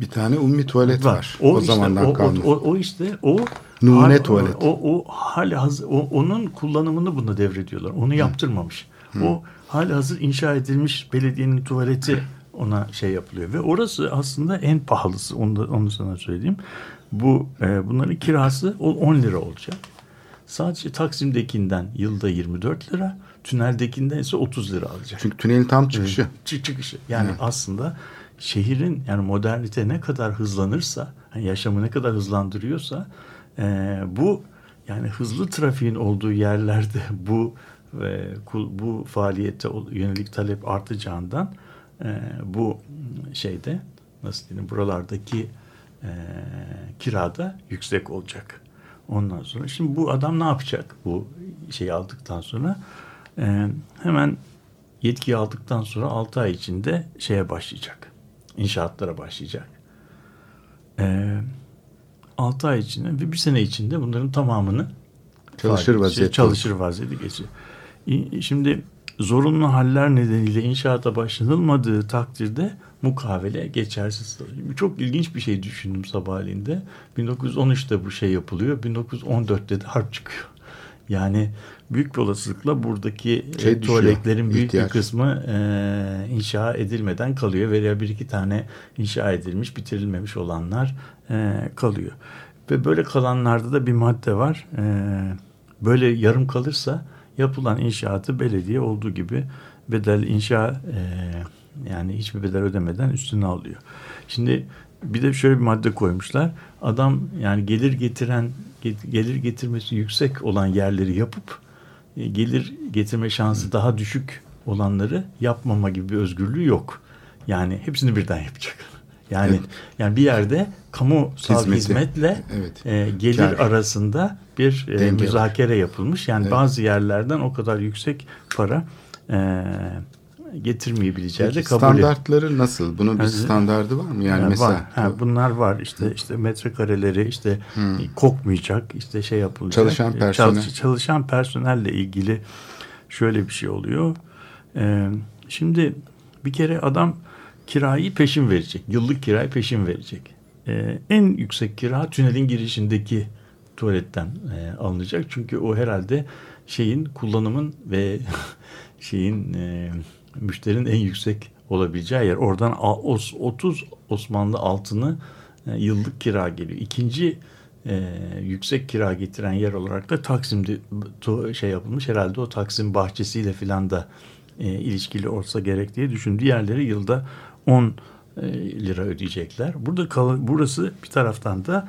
bir tane ummi tuvalet var. O, işte, zamandan o, kalma. O, o, o işte o hal- tuvalet. O, o hali hazır, o, onun kullanımını buna devrediyorlar. Onu yaptırmamış. O hali hazır inşa edilmiş belediyenin tuvaleti ona şey yapılıyor ve orası aslında en pahalısı. Onu da, onu sana söyleyeyim. Bu e, bunların kirası o 10 lira olacak. Sadece Taksim'dekinden yılda 24 lira, tüneldekinden ise 30 lira alacak. Çünkü tünelin tam çıkışı. Çık çıkışı. Yani aslında şehrin yani modernite ne kadar hızlanırsa, hani yaşamı ne kadar hızlandırıyorsa e, bu yani hızlı trafiğin olduğu yerlerde bu e, kul- bu faaliyete yönelik talep artacağından e, bu şeyde nasıl diyeyim buralardaki e, kirada yüksek olacak. Ondan sonra şimdi bu adam ne yapacak bu şeyi aldıktan sonra e, hemen yetkiyi aldıktan sonra 6 ay içinde şeye başlayacak. İnşaatlara başlayacak. E, 6 ay içinde ve bir sene içinde bunların tamamını Çalışır vaziyette çalışır vaziyette geçiyor. Şimdi zorunlu haller nedeniyle inşaata başlanılmadığı takdirde mukavele geçersiz. Çok ilginç bir şey düşündüm sabahleyin 1913'te bu şey yapılıyor. 1914'te de harp çıkıyor. Yani büyük bir olasılıkla buradaki Şey e, tuvaletlerin büyük ihtiyaç. bir kısmı e, inşa edilmeden kalıyor veya bir iki tane inşa edilmiş, bitirilmemiş olanlar e, kalıyor. Ve böyle kalanlarda da bir madde var. E, böyle yarım kalırsa yapılan inşaatı belediye olduğu gibi bedel inşa e, yani hiçbir bedel ödemeden üstüne alıyor. Şimdi bir de şöyle bir madde koymuşlar. Adam yani gelir getiren get- gelir getirmesi yüksek olan yerleri yapıp e, gelir getirme şansı daha düşük olanları yapmama gibi bir özgürlüğü yok. Yani hepsini birden yapacak. Yani Evet. yani bir yerde Hizmeti. hizmetle Evet. e, gelir Kar. arasında bir e, Denge var. müzakere yapılmış. Yani Evet. bazı yerlerden o kadar yüksek para e, getirmeyebileceği de Peki kabul standartları nasıl? Bunun bir Yani- standardı var mı? Yani Ha, mesela var. Ha, bunlar var işte işte metrekareleri işte kokmayacak işte şey yapılacak. Çalışan E, personel. çalış- çalışan personelle ilgili şöyle bir şey oluyor. Ee, şimdi bir kere adam kirayı peşin verecek. Yıllık kirayı peşin verecek. Ee, en yüksek kira tünelin girişindeki tuvaletten e, alınacak. Çünkü o herhalde şeyin kullanımın ve şeyin e, müşterinin en yüksek olabileceği yer. Oradan a- os- 30 Osmanlı altını e, yıllık kira geliyor. İkinci e, yüksek kira getiren yer olarak da Taksim'de tu- şey yapılmış. Herhalde o Taksim bahçesiyle filan da e, ilişkili olsa gerek diye düşün. Diğerleri yılda 10 e, lira ödeyecekler. Burada kal- burası bir taraftan da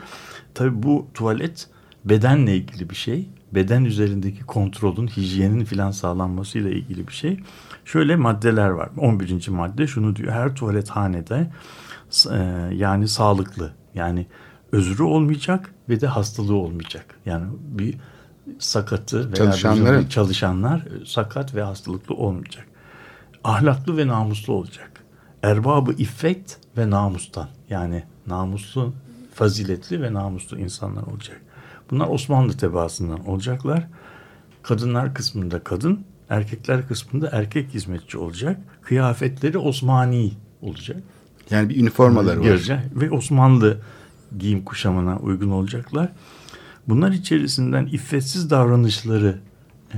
tabii bu tuvalet bedenle ilgili bir şey. Beden üzerindeki kontrolün, hijyenin filan sağlanmasıyla ilgili bir şey. Şöyle maddeler var. 11. madde şunu diyor. Her tuvalethanede e, yani sağlıklı yani özrü olmayacak ve de hastalığı olmayacak. Yani bir sakatı veya çalışanlar e, sakat ve hastalıklı olmayacak. Ahlaklı ve namuslu olacak. Erbabı iffet ve namustan yani namuslu, faziletli ve namuslu insanlar olacak. Bunlar Osmanlı tebaasından olacaklar. Kadınlar kısmında kadın, erkekler kısmında erkek hizmetçi olacak. Kıyafetleri Osmani olacak. yani bir üniformaları var. Ve Osmanlı giyim kuşamına uygun olacaklar. Bunlar içerisinden iffetsiz davranışları e,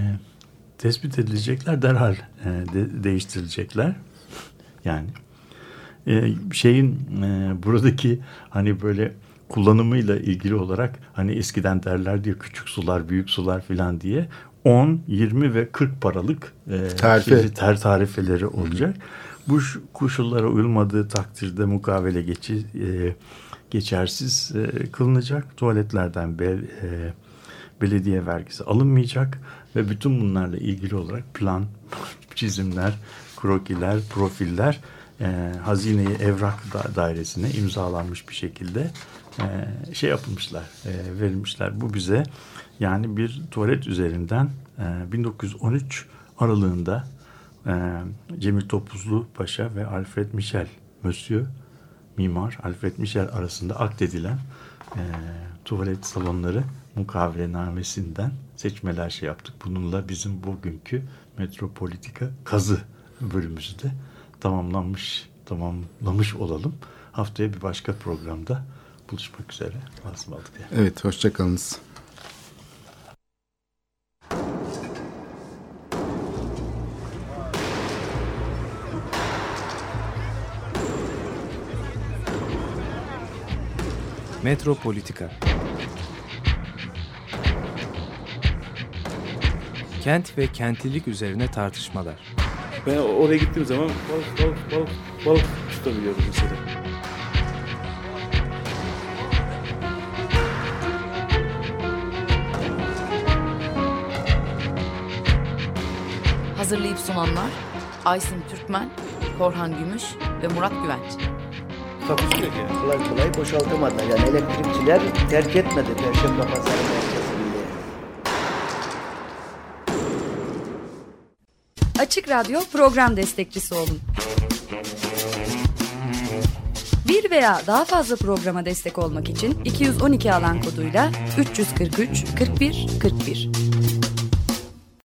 tespit edilecekler derhal e, de- değiştirilecekler. Yani e, şeyin e, buradaki hani böyle kullanımıyla ilgili olarak hani eskiden derler diye küçük sular büyük sular filan diye 10, 20 ve 40 paralık e, Tarife. şeyi- ter tarifeleri olacak. Bu şu- koşullara uyulmadığı takdirde mukavele geçi, e, geçersiz e, kılınacak. Tuvaletlerden be, e, belediye vergisi alınmayacak ve bütün bunlarla ilgili olarak plan, çizimler, krokiler, profiller e, hazineyi evrak da- dairesine imzalanmış bir şekilde e, şey yapılmışlar, e, verilmişler. Bu bize yani bir tuvalet üzerinden e, 1913 aralığında e, Cemil Topuzlu Paşa ve Alfred Michel, Monsieur mimar Alfred Michel arasında akdedilen tuvalet salonları mukavelenamesinden seçmeler şey yaptık. Bununla bizim bugünkü metropolitika kazı bölümümüzü de tamamlanmış, tamamlamış olalım. Haftaya bir başka programda buluşmak üzere. Asmalık diye. Evet, hoşçakalınız. Metropolitika Kent ve kentlilik üzerine tartışmalar. Ben oraya gittiğim zaman balık balık balık balık tutabiliyordum mesela. Hazırlayıp sunanlar Aysin Türkmen, Korhan Gümüş ve Murat Güvenç. Takusu yok yani. Kolay kolay boşaltamadılar. Yani elektrikçiler terk etmedi Perşembe Pazarı merkezini. Açık Radyo program destekçisi olun. Bir veya daha fazla programa destek olmak için 212 alan koduyla 343 41 41